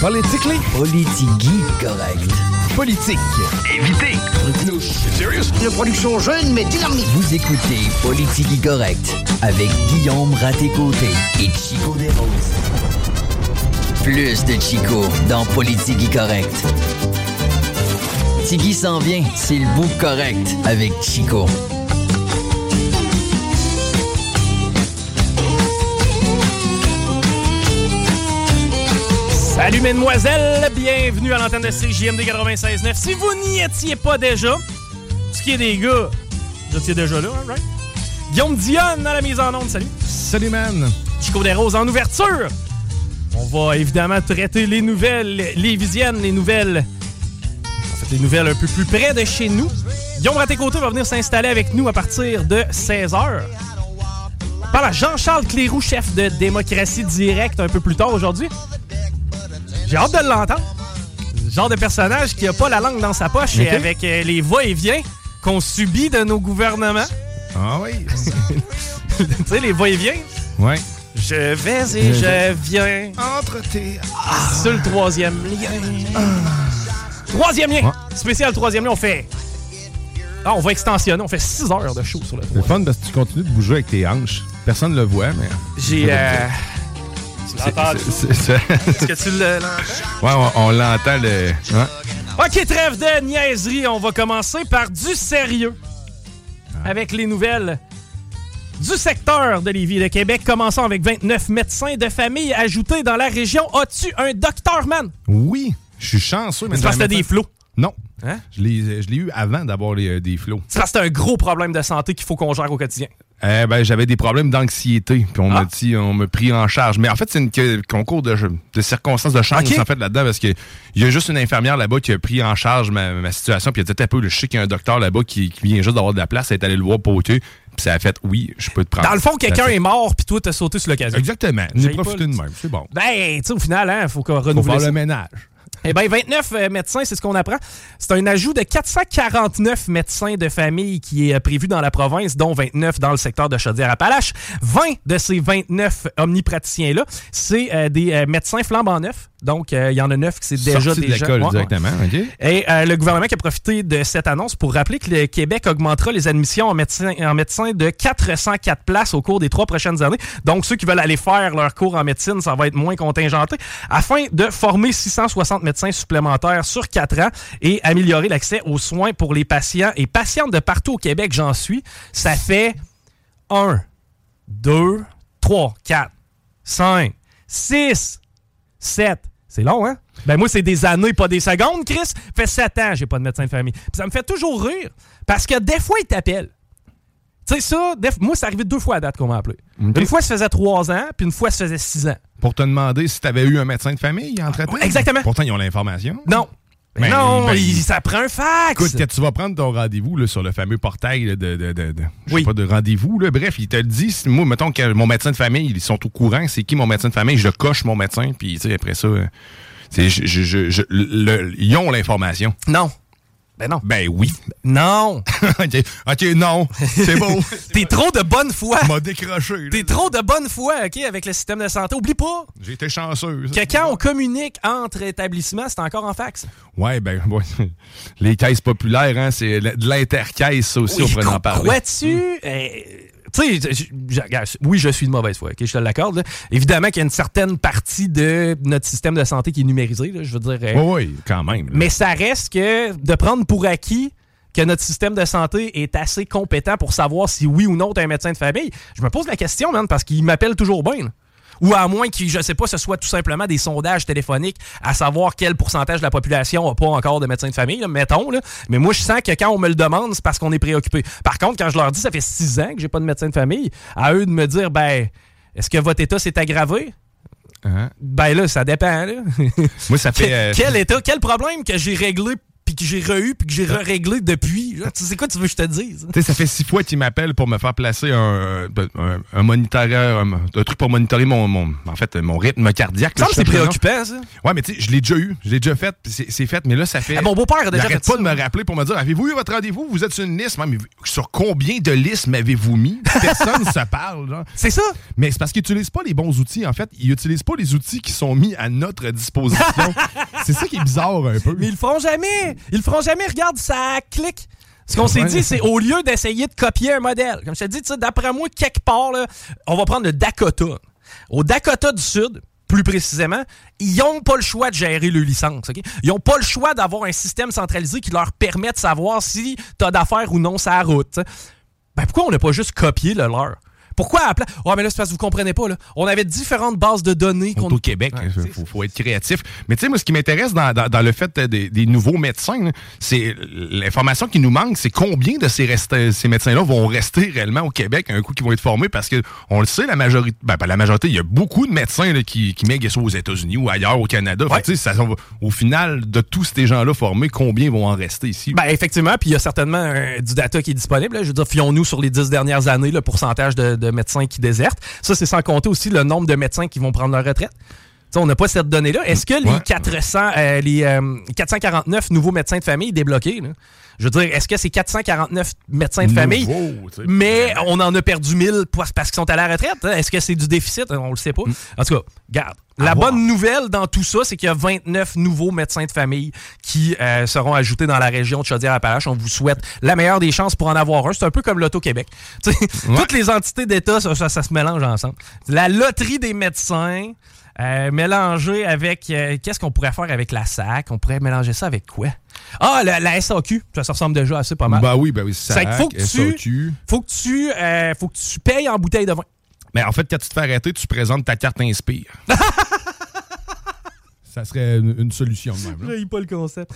Politically? Politigui correct. Politique. Évitez. Serious? Une production jeune mais dynamique. Vous écoutez Politigui correct avec Guillaume Raté-Côté et Chico Desroses. Plus de Chico dans Politigui correct. Tigui s'en vient, c'est le bout correct avec Chico. Salut mesdemoiselles, bienvenue à l'antenne de CJMD 96.9. Si vous n'y étiez pas déjà, ce qui est des gars, vous étiez déjà là, hein, right? Guillaume Dionne dans la mise en onde, salut. Salut, man. Chico des Roses en ouverture. On va évidemment traiter les nouvelles les nouvelles... En fait, les nouvelles un peu plus près de chez nous. Guillaume Raté-Côté va venir s'installer avec nous à partir de 16h. Par là, Jean-Charles Cléroux, chef de Démocratie Directe, un peu plus tard aujourd'hui. J'ai hâte de l'entendre. Le genre de personnage qui a pas la langue dans sa poche et avec euh, les va-et-vient qu'on subit de nos gouvernements. Ah oui. tu sais, les va-et-vient. ouais. Je vais et je viens Entre tes... sur le troisième lien. Troisième lien. Ouais. Spécial troisième lien, on fait... Ah, on va extensionner. On fait 6 heures de show sur le C'est troisième. fun parce que tu continues de bouger avec tes hanches. Personne ne le voit, mais... J'ai... Euh... Est-ce que tu l'entends? Ouais, on, on l'entend, le... Ouais. OK, trêve de niaiserie. On va commencer par du sérieux. Ah. Avec les nouvelles du secteur de Lévis de Québec, commençons avec 29 médecins de famille ajoutés dans la région. As-tu un docteur, man? Oui, je suis chanceux. mais C'est parce que t'as des flots. Hein? Je l'ai je l'ai eu avant d'avoir euh, des flots. C'est parce que t'as un gros problème de santé qu'il faut qu'on gère au quotidien. Eh ben, j'avais des problèmes d'anxiété, puis on Ah. m'a dit, on m'a pris en charge. Mais en fait, c'est que- concours de, de circonstances de chance, Ok. en fait, là-dedans, parce que il y a juste une infirmière là-bas qui a pris en charge ma, ma situation, puis elle a dit, un peu, je sais qu'il y a un docteur là-bas qui, qui vient juste d'avoir de la place, elle est allée le voir poter, puis ça a fait, oui, je peux te prendre. Dans le fond, quelqu'un est mort, puis toi, t'as sauté sur l'occasion. Exactement. J'ai profité de même, c'est bon. Ben, tu sais, au final, hein, faut qu'on Faut renouvelle faire ça. le ménage. Eh bien, 29 euh, médecins, c'est ce qu'on apprend. C'est un ajout de 449 médecins de famille qui est euh, prévu dans la province, dont 29 dans le secteur de Chaudière-Appalaches. 20 de ces 29 omnipraticiens-là, c'est euh, des euh, médecins flambant neufs. Donc, euh, il y en a 9 qui c'est déjà des gens... Directement? Et le gouvernement qui a profité de cette annonce pour rappeler que le Québec augmentera les admissions en médecins en médecin de 404 places au cours des trois prochaines années. Donc, ceux qui veulent aller faire leur cours en médecine, ça va être moins contingenté, afin de former 660 médecins supplémentaires sur quatre ans et améliorer l'accès aux soins pour les patients et patientes de partout au Québec, j'en suis. Ça fait 1, 2, 3, 4, 5, 6, 7. C'est long, hein? Ben moi, c'est des années, pas des secondes, Chris. Fait 7 ans, j'ai pas de médecin de famille. Ça me fait toujours rire, parce que des fois, ils t'appellent. Tu sais, ça, moi, c'est arrivé deux fois à date qu'on m'a appelé. Une fois, ça faisait 3 ans, puis une fois, ça faisait 6 ans. Pour te demander si tu avais eu un médecin de famille entre-temps. Ouais, exactement. Pourtant, ils ont l'information. Non. Ben, non, ben, il- ça prend un fax. Écoute, quand tu vas prendre ton rendez-vous sur le fameux portail là, de, de, de, Oui. pas, de rendez-vous, bref, il te le dit. Moi, mettons que mon médecin de famille, ils sont au courant, c'est qui mon médecin de famille, je coche mon médecin, puis après ça, euh, je, je, je- je- le- ils ont l'information. Non. Ben non. Ben oui. Non. OK, OK, non, c'est bon. T'es trop de bonne foi. m'a décroché. T'es trop de bonne foi, OK, avec le système de santé. Oublie pas J'ai été chanceux. que quand on communique entre établissements, c'est encore en fax. Ouais, ben, ouais. les caisses populaires, hein, c'est de l'intercaisse, aussi, on pourrait en parler. Crois-tu? euh, tu Tu sais, oui, je suis de mauvaise foi, ok, je te l'accorde. Évidemment qu'il y a une certaine partie de notre système de santé qui est numérisée, là, je veux dire. Oui, oui, quand même. là. mais ça reste que de prendre pour acquis que notre système de santé est assez compétent pour savoir si oui ou non t'es un médecin de famille, je me pose la question, man, parce qu'il m'appelle toujours bien. là. Ou à moins que, je sais pas, ce soit tout simplement des sondages téléphoniques à savoir quel pourcentage de la population n'a pas encore de médecin de famille, là, mettons. Là. Mais moi, je sens que quand on me le demande, c'est parce qu'on est préoccupé. Par contre, quand je leur dis ça fait six ans que j'ai pas de médecin de famille, à eux de me dire, ben, est-ce que votre état s'est aggravé? Hein? Ben là, ça dépend. Là. Moi, ça fait. euh, quel état, quel problème que j'ai réglé, puis que j'ai re-eu, puis que j'ai re-réglé depuis? Tu sais quoi tu veux que je te dise? Tu sais, ça fait six fois qu'il m'appelle pour me faire placer un, un, un monitoreur, un, un truc pour monitorer mon, mon, en fait, mon rythme cardiaque. Ça c'est préoccupant, ça. Ouais, mais tu sais, je l'ai déjà eu. Je l'ai déjà fait. C'est fait, mais là, ça fait. Ah, mon beau-père a déjà fait pas ça. de me rappeler pour me dire Avez-vous eu votre rendez-vous? Vous êtes sur une liste. Mais sur combien de listes m'avez-vous mis? Personne ne se parle. genre. C'est ça? Mais c'est parce qu'ils n'utilisent pas les bons outils. En fait, ils n'utilisent pas les outils qui sont mis à notre disposition. c'est ça qui est bizarre un peu. Mais ils le feront jamais. Ils le feront jamais. Regarde, ça clique. Ce qu'on s'est dit, c'est au lieu d'essayer de copier un modèle, comme je te dis, d'après moi, quelque part, là, on va prendre le Dakota. Au Dakota du Sud, plus précisément, ils n'ont pas le choix de gérer leur licence. Ils n'ont pas le choix d'avoir un système centralisé qui leur permet de savoir si tu as d'affaires ou non sa route. Ben pourquoi on n'a pas juste copié le leur? Pourquoi à la place- Ouais, mais là, c'est parce que vous comprenez pas, là. On avait différentes bases de données On qu'on au Québec, il faut, faut être créatif. Mais tu sais, moi, ce qui m'intéresse dans, dans- dans le fait des, des nouveaux médecins, là, c'est l'information qui nous manque, c'est combien de ces, resta- ces médecins-là vont rester réellement au Québec un coup qui vont être formés, parce que on le sait, la majorité, ben pas la majorité, il y a beaucoup de médecins là, qui, qui mèguent soit aux États-Unis ou ailleurs au Canada. Fait tu sais, ça, au final, de tous ces gens-là formés, combien vont en rester ici? Ben, effectivement, puis il y a certainement euh, du data qui est disponible. là. Je veux dire, fions-nous sur les dix dernières années, le pourcentage de, de médecins qui désertent. Ça, c'est sans compter aussi le nombre de médecins qui vont prendre leur retraite. On n'a pas cette donnée-là. Est-ce que les Ouais. 400, euh, les euh, 449 nouveaux médecins de famille débloqués, là, je veux dire, est-ce que c'est 449 médecins de famille, Nouveau, mais on en a perdu 1000 parce qu'ils sont à la retraite? hein? Est-ce que c'est du déficit? On le sait pas. En tout cas, garde. La voir. bonne nouvelle dans tout ça, c'est qu'il y a 29 nouveaux médecins de famille qui euh, seront ajoutés dans la région de Chaudière-Appalaches. On vous souhaite la meilleure des chances pour en avoir un. C'est un peu comme l'Auto-Québec. Toutes les entités d'État, ça, ça- ça se mélange ensemble. La loterie des médecins, euh, mélangée avec... euh, Qu'est-ce qu'on pourrait faire avec la SAC? On pourrait mélanger ça avec quoi? Ah, la, la SAQ. Ça, ça ressemble déjà assez pas mal. Ben oui, ben oui, que faut que tu- SAQ. faut que tu euh, faut que tu payes en bouteille de vin. Mais en fait, quand tu te fais arrêter, tu présentes ta carte Inspire. ça serait une, une solution. J'ai pas le concept.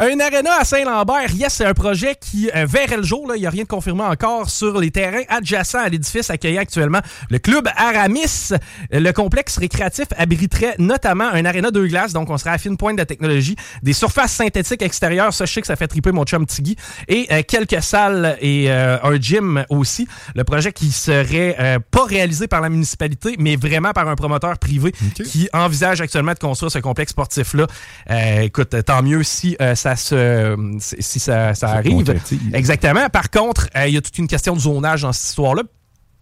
Un aréna à Saint-Lambert, yes, c'est un projet qui euh, verrait le jour. Il n'y a rien de confirmé encore sur les terrains adjacents à l'édifice accueillant actuellement le club Aramis. Le complexe récréatif abriterait notamment un aréna de glace, donc on serait à fine pointe de technologie, des surfaces synthétiques extérieures, ça je sais que ça fait triper mon chum Tiggy, et euh, quelques salles et euh, un gym aussi. Le projet qui serait euh, pas réalisé par la municipalité, mais vraiment par un promoteur privé qui envisage actuellement de construire ce complexe sportif-là. Euh, écoute, tant mieux si euh, ça se si ça, ça arrive. Exactement. Par contre, euh, il y a toute une question de zonage dans cette histoire-là.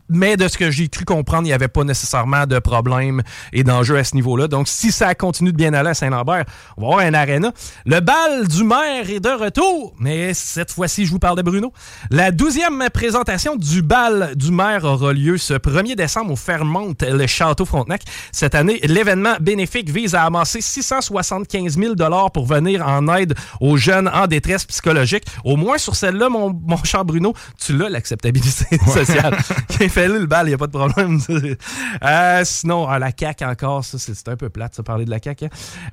Mais de ce que j'ai cru comprendre, il n'y avait pas nécessairement de problème et d'enjeu à ce niveau-là. Donc, si ça continue de bien aller à Saint-Lambert, on va avoir un aréna. Le bal du maire est de retour, mais cette fois-ci, je vous parle de Bruno. La douzième présentation du bal du maire aura lieu ce 1er décembre au Fairmont, le Château Frontenac. Cette année, l'événement bénéfique vise à amasser 675 000 pour venir en aide aux jeunes en détresse psychologique. Au moins sur celle-là, mon, mon cher Bruno, tu l'as, l'acceptabilité sociale. Le bal, il n'y a pas de problème. Euh, sinon, à la CAQ encore, ça, c'est c'est un peu plate, ça, parler de la CAQ. hein.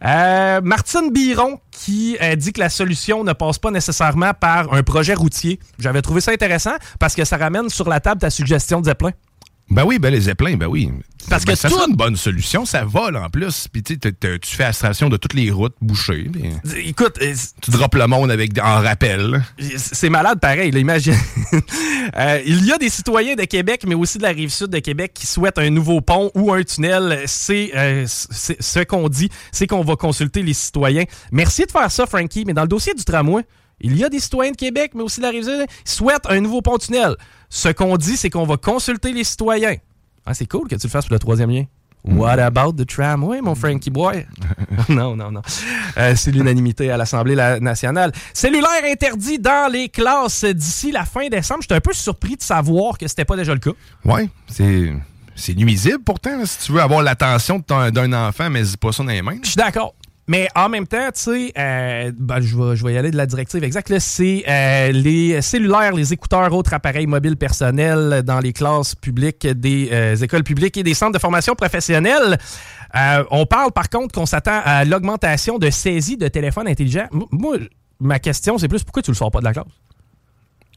Euh, Martine Biron qui euh, dit que la solution ne passe pas nécessairement par un projet routier. J'avais trouvé ça intéressant parce que ça ramène sur la table ta suggestion de Zeppelin. Ben oui, ben les zeppelins, ben oui. Parce Ben, que ça tout- une bonne solution, ça vole en plus. Puis tu tu fais abstraction de toutes les routes bouchées. Écoute, euh, tu droppes le monde avec en rappel. C'est malade pareil, là, imagine. Euh, il y a des citoyens de Québec, mais aussi de la rive sud de Québec qui souhaitent un nouveau pont ou un tunnel. C'est euh, c'est- ce qu'on dit, c'est qu'on va consulter les citoyens. Merci de faire ça, Frankie, mais dans le dossier du tramway, il y a des citoyens de Québec, mais aussi de la rive sud, qui souhaitent un nouveau pont-tunnel. Ce qu'on dit, c'est qu'on va consulter les citoyens. Ah, c'est cool que tu le fasses pour le troisième lien. What about the tramway, mon Frankie boy? non, non, non. Euh, c'est l'unanimité à l'Assemblée la- nationale. Cellulaire interdit dans les classes d'ici la fin décembre. J'étais un peu surpris de savoir que c'était pas déjà le cas. Ouais, c'est. C'est nuisible pourtant, là, si tu veux avoir l'attention d'un enfant, mais c'est pas ça dans les mains. Je suis d'accord. Mais en même temps, tu sais, euh, ben, je, vais, y aller de la directive exacte. C'est euh, les cellulaires, les écouteurs, autres appareils mobiles personnels dans les classes publiques des euh, écoles publiques et des centres de formation professionnelle. Euh, on parle par contre qu'on s'attend à l'augmentation de saisie de téléphones intelligents. Moi, ma question, c'est plus pourquoi tu le sors pas de la classe?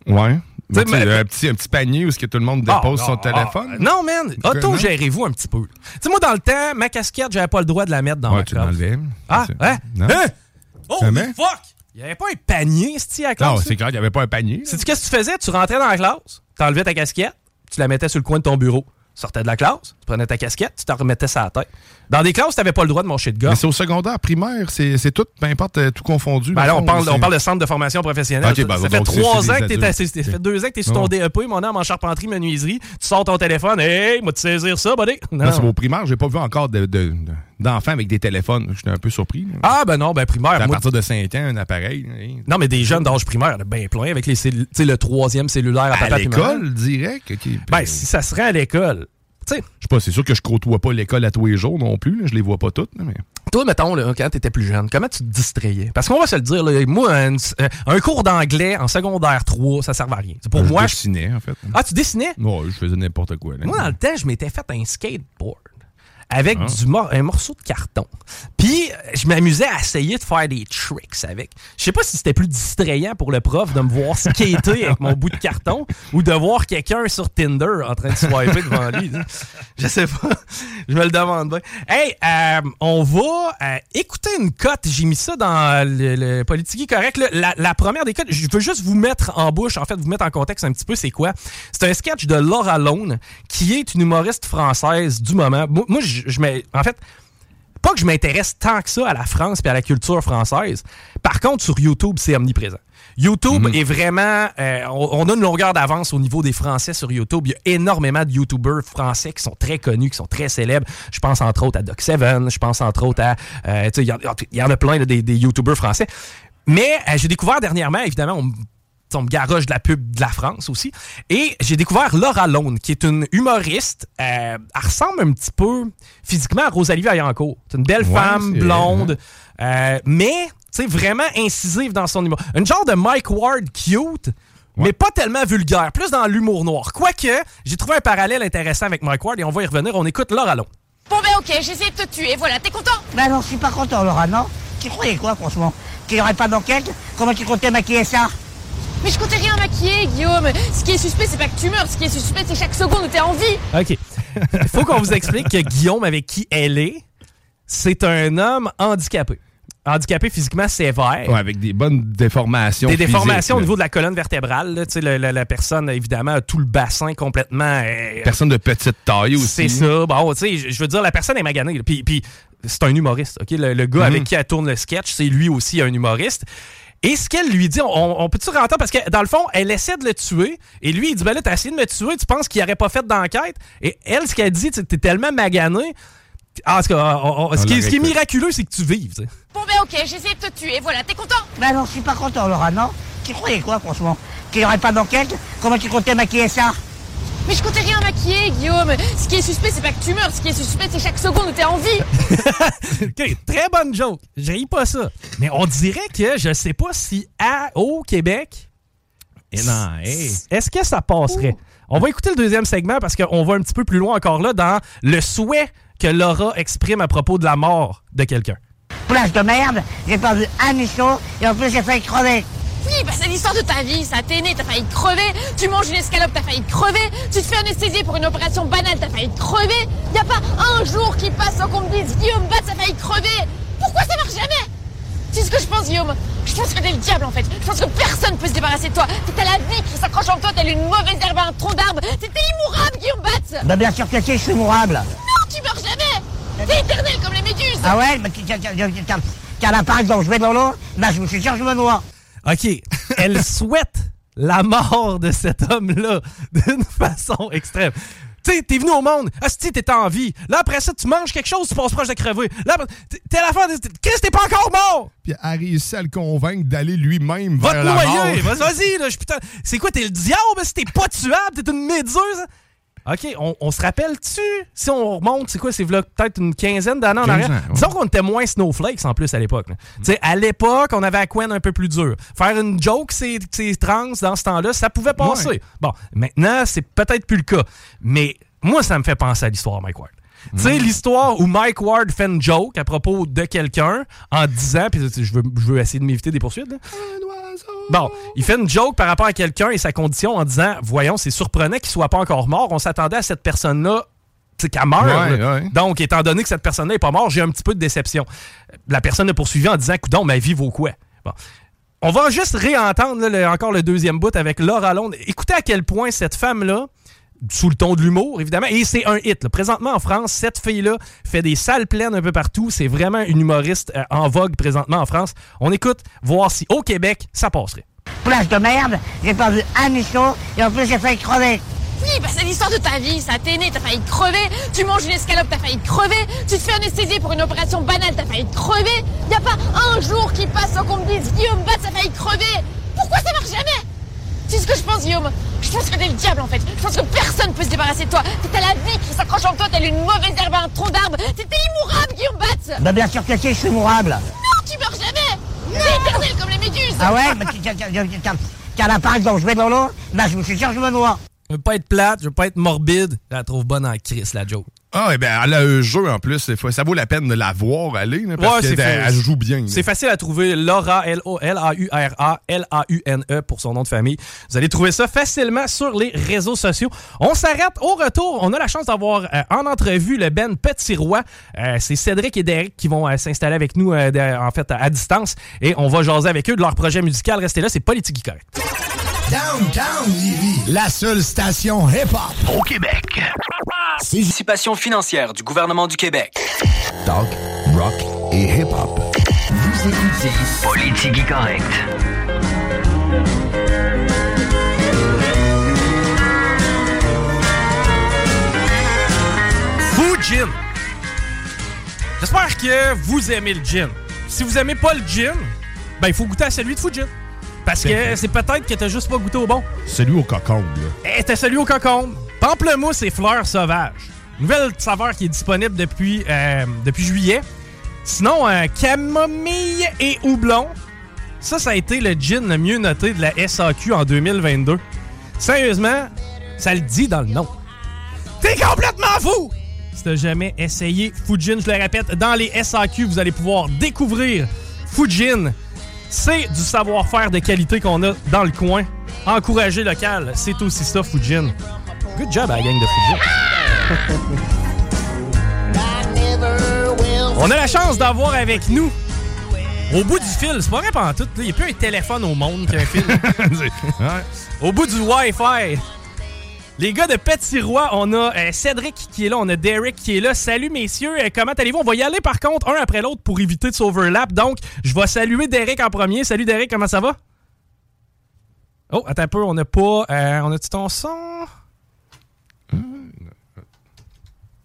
Ouais. Tu sais, Mais tu sais, mais- un, petit, un petit panier où que tout le monde dépose Ah, son ah, téléphone? ah, non, man. Auto-gérez-vous un petit peu. Tu sais, moi, dans le temps, ma casquette, j'avais pas le droit de la mettre dans Ouais, ma tu. Ah, C'est- hein? Non? Hein? Oh, fuck! Il n'y avait pas un panier, c'ti, à la classe. Non, c'est clair, il n'y avait pas un panier. Sais-tu qu'est-ce que tu faisais? Tu rentrais dans la classe, tu enlevais ta casquette, tu la mettais sur le coin de ton bureau. Tu sortais de la classe, tu prenais ta casquette, tu t'en remettais ça à la tête. Dans des classes, tu n'avais pas le droit de marcher de Mais gars. c'est au secondaire, primaire, c'est tout, peu importe, euh, tout confondu. Ben là, on parle, c'est- on parle de centre de formation professionnelle. Ben, ça fait trois ans que t'es assis- ça fait deux ans que t'es sur ton. DEP, mon homme, en charpenterie, menuiserie. Tu sors ton téléphone, hey, moi, te saisir ça, buddy. Non. C'est au primaire, j'ai pas vu encore de- de- de- d'enfants avec des téléphones. J'étais un peu surpris. là. Ah, ben non, ben primaire. à moi, partir de 5 ans, un appareil. Non, mais des jeunes d'âge primaire, il y en a bien plein avec les tu le troisième cellulaire à, À papa puis maman. l'école, direct. Ben, si ça serait à l'école. Je sais pas, c'est sûr que je côtoie pas l'école à tous les jours non plus. là, je les vois pas toutes. là, mais... Toi, mettons, là, quand tu étais plus jeune, comment tu te distrayais? Parce qu'on va se le dire, là, moi, un, euh, un cours d'anglais en secondaire 3, ça servait à rien. Pour je moi, je- dessinais, en fait. Ah, tu dessinais? Ouais, je faisais n'importe quoi. Moi, dans le temps, je m'étais fait un skateboard avec Ah. du mor- un morceau de carton. Puis, je m'amusais à essayer de faire des tricks avec. Je sais pas si c'était plus distrayant pour le prof de me voir skater avec mon bout de carton ou de voir quelqu'un sur Tinder en train de swiper devant lui. Je sais pas. Je me le demande bien. Hey, euh, on va euh, écouter une cote. J'ai mis ça dans le, le Politique correct. là. La, la première des cotes, je veux juste vous mettre en bouche, en fait, vous mettre en contexte un petit peu, c'est quoi? C'est un sketch de Laura Lone, qui est une humoriste française du moment. Moi, moi, je, je mets- en fait, pas que je m'intéresse tant que ça à la France et à la culture française. Par contre, sur YouTube, c'est omniprésent. YouTube est vraiment... euh, on, a une longueur d'avance au niveau des Français sur YouTube. Il y a énormément de YouTubers français qui sont très connus, qui sont très célèbres. Je pense entre autres à Doc Seven, je pense entre autres à... euh, il y, en- il y en a plein là, des, des YouTubers français. Mais euh, j'ai découvert dernièrement, évidemment, on me on me garoche de la pub de la France aussi. Et j'ai découvert Laura Lone, qui est une humoriste. Euh, elle ressemble un petit peu physiquement à Rosalie Vaillancourt. C'est une belle Ouais, femme blonde, euh, mais vraiment incisive dans son humour. Une genre de Mike Ward cute, mais pas tellement vulgaire, plus dans l'humour noir. Quoique, j'ai trouvé un parallèle intéressant avec Mike Ward et on va y revenir. On écoute Laura Lone. Bon ben ok, j'ai essayé de te tuer, voilà, t'es content? Ben non, je suis pas content, Laura, non? Tu croyais quoi, franchement? Qu'il n'y aurait pas d'enquête? Comment tu comptais maquiller ça? Mais je comptais rien maquiller, Guillaume. Ce qui est suspect, c'est pas que tu meurs, ce qui est suspect, c'est chaque seconde où t'es en vie. OK. Il faut qu'on vous explique que Guillaume, avec qui elle est, c'est un homme handicapé. Handicapé physiquement sévère. Ouais, avec des bonnes déformations. Des physiques, déformations au niveau de la colonne vertébrale. là. Tu sais, le- le- la personne, évidemment, a tout le bassin complètement. euh, Personne de petite taille aussi. c'est ça. Bon, tu sais, je veux dire, la personne est maganée. Puis, puis c'est un humoriste. OK? Le, le gars Mhm. avec qui elle tourne le sketch, c'est lui aussi un humoriste. Et ce qu'elle lui dit, on, on peut-tu rentrer? Parce que dans le fond, elle essaie de le tuer. Et lui, il dit Ben là, t'as essayé de me tuer, tu penses qu'il n'aurait pas fait d'enquête? Et elle, ce qu'elle dit, t'es tellement magané. Ah, on- on- ce, qui, est- ce qui est l'écoute. miraculeux, c'est que tu vives. tu sais. Bon ben ok, j'ai essayé de te tuer, voilà, t'es content? Ben non, je suis pas content, Laura, non Tu croyais quoi, franchement? Qu'il n'y aurait pas d'enquête Comment tu comptais maquiller ça? Mais je comptais rien maquiller, Guillaume. Ce qui est suspect, c'est pas que tu meurs, ce qui est suspect, c'est chaque seconde où t'es en vie. OK, très bonne joke. J'ai pas ça. Mais on dirait que je sais pas si à, au Québec, Eh non, hey. est-ce que ça passerait? On va écouter le deuxième segment parce qu'on va un petit peu plus loin encore là dans le souhait que Laura exprime à propos de la mort de quelqu'un. Plage de merde, j'ai pas vu un michaud et en plus j'ai failli crever. Oui, bah c'est l'histoire de ta vie, ça t'est né, t'as failli crever. Tu manges une escalope, t'as failli crever. Tu te fais anesthésier pour une opération banale, t'as failli crever. Y a pas un jour qui passe sans qu'on me dise Guillaume Bat, ça failli crever. Pourquoi ça marche jamais Tu sais ce que je pense, Guillaume Je pense que t'es le diable en fait. Je pense que personne peut se débarrasser de toi. T'as la vie qui s'accroche en toi, t'as une mauvaise herbe à un tronc d'arbre. T'es immourable, Guillaume Bat. Ben bien sûr que si, je suis mourable. Non, tu meurs jamais. T'es éternel comme les méduses. Ah ouais Mais tu- tu- Tiens là par exemple, je vais dans l'eau, ben je me suis sûr je me noie. OK, elle souhaite la mort de cet homme-là d'une façon extrême. Tu sais, t'es venu au monde, asti, t'es en vie. Là, après ça, tu manges quelque chose, tu passes proche de crever. Là, t'es à la fin, Chris, t'es pas encore mort! Puis a réussi à le convaincre d'aller lui-même vers te la mort. noyer! Vas-y, là, je putain. C'est quoi, t'es le diable? Si t'es pas tuable, t'es une méduse? OK, on, on se rappelle-tu, si on remonte, c'est quoi, c'est peut-être une quinzaine d'années en 15 arrière? ans, ouais. Disons qu'on était moins snowflakes en plus à l'époque. sais, à l'époque, on avait à Quen un peu plus dur. Faire une joke, c'est trans dans ce temps-là, ça pouvait passer. Ouais. Bon, maintenant, c'est peut-être plus le cas. Mais moi, ça me fait penser à l'histoire Mike Ward. Tu sais, Mm. l'histoire où Mike Ward fait une joke à propos de quelqu'un en disant, puis je veux, je veux essayer de m'éviter des poursuites, là. Bon, il fait une joke par rapport à quelqu'un et sa condition en disant Voyons, c'est surprenant qu'il soit pas encore mort. On s'attendait à cette personne-là qu'elle. Ouais, ouais. Donc, étant donné que cette personne-là n'est pas morte, j'ai un petit peu de déception. La personne a poursuivi en disant Coudon, ma vie vaut quoi? Bon. On va juste réentendre là, le- encore le deuxième bout avec Laura Londres. Écoutez à quel point cette femme-là, sous le ton de l'humour, évidemment, et c'est un hit. là. Présentement en France, cette fille-là fait des salles pleines un peu partout. C'est vraiment une humoriste euh, en vogue présentement en France. On écoute, voir si au Québec, ça passerait. Place de merde, j'ai pas vu un michon et en plus j'ai failli crever. Oui, bah c'est l'histoire de ta vie, ça t'est né, t'as failli crever, tu manges une escalope, t'as failli crever, tu te fais anesthésier pour une opération banale, t'as failli crever, y a pas un jour qui passe sans qu'on me dise Guillaume Bat, ça failli crever Pourquoi ça marche jamais? Tu sais ce que je pense, Guillaume? Je pense que t'es le diable en fait, je pense que personne peut se débarrasser de toi, t'as la vie qui s'accroche en toi, t'as une mauvaise herbe à un tronc d'arbre, t'es immourable, Guillaume Bat Bah bien sûr que si, je suis mourable. Non, tu meurs jamais. T'es éternel comme les méduses. Ah ouais? Bah, tiens, tiens, tiens, tiens, tiens, là par exemple, je vais dans l'eau, là je me suis sûr, je me noie. Je veux pas être plate, je veux pas être morbide. Je la trouve bonne en crise, la joke. Ah, eh ben, elle a un jeu en plus. Ça vaut la peine de la voir aller, là, parce Ouais, c'est qu'elle elle joue bien. C'est facile à trouver. Laura, L-O-L-A-U-R-A, L-A-U-N-E pour son nom de famille. Vous allez trouver ça facilement sur les réseaux sociaux. On s'arrête au retour. On a la chance d'avoir euh, en entrevue le Ben Petit Roi. Euh, c'est Cédric et Derek qui vont euh, s'installer avec nous, euh, en fait, à distance. Et on va jaser avec eux de leur projet musical. Restez là, c'est Politique Correct. Downtown Lévis, la seule station hip-hop Au Québec. Participation financière du gouvernement du Québec. Talk, rock et hip-hop. Vous écoutez Politique Correct. Fou Gin. J'espère que vous aimez le gin. Si vous aimez pas le gin, ben il faut goûter à celui de Fou Gin. Parce que c'est peut-être que t'as juste pas goûté au bon. Celui au cocon, là. Eh, t'as celui au cocon. Pamplemousse et fleurs sauvages. Nouvelle saveur qui est disponible depuis, euh, depuis juillet. Sinon, euh, camomille et houblon. Ça, ça a été le gin le mieux noté de la SAQ en 2022. Sérieusement, ça le dit dans le nom. T'es complètement fou! Si t'as jamais essayé Fujin, je le répète, dans les SAQ, vous allez pouvoir découvrir Fujin. C'est du savoir-faire de qualité qu'on a dans le coin. Encourager local, c'est aussi ça, Fujin. Good job à la gang de Fujin. On a la chance d'avoir avec nous, au bout du fil, c'est pas vrai pendant tout, il n'y a plus un téléphone au monde qu'un fil. Ouais. Au bout du Wi-Fi. Les gars de Petit Roi, on a euh, Cédric qui est là, on a Derek qui est là. Salut messieurs, Euh, comment allez-vous? On va y aller par contre un après l'autre pour éviter de s'overlap. Donc, je vais saluer Derek en premier. Salut Derek, comment ça va? Oh, attends un peu, on n'a pas... euh, on a-tu ton son?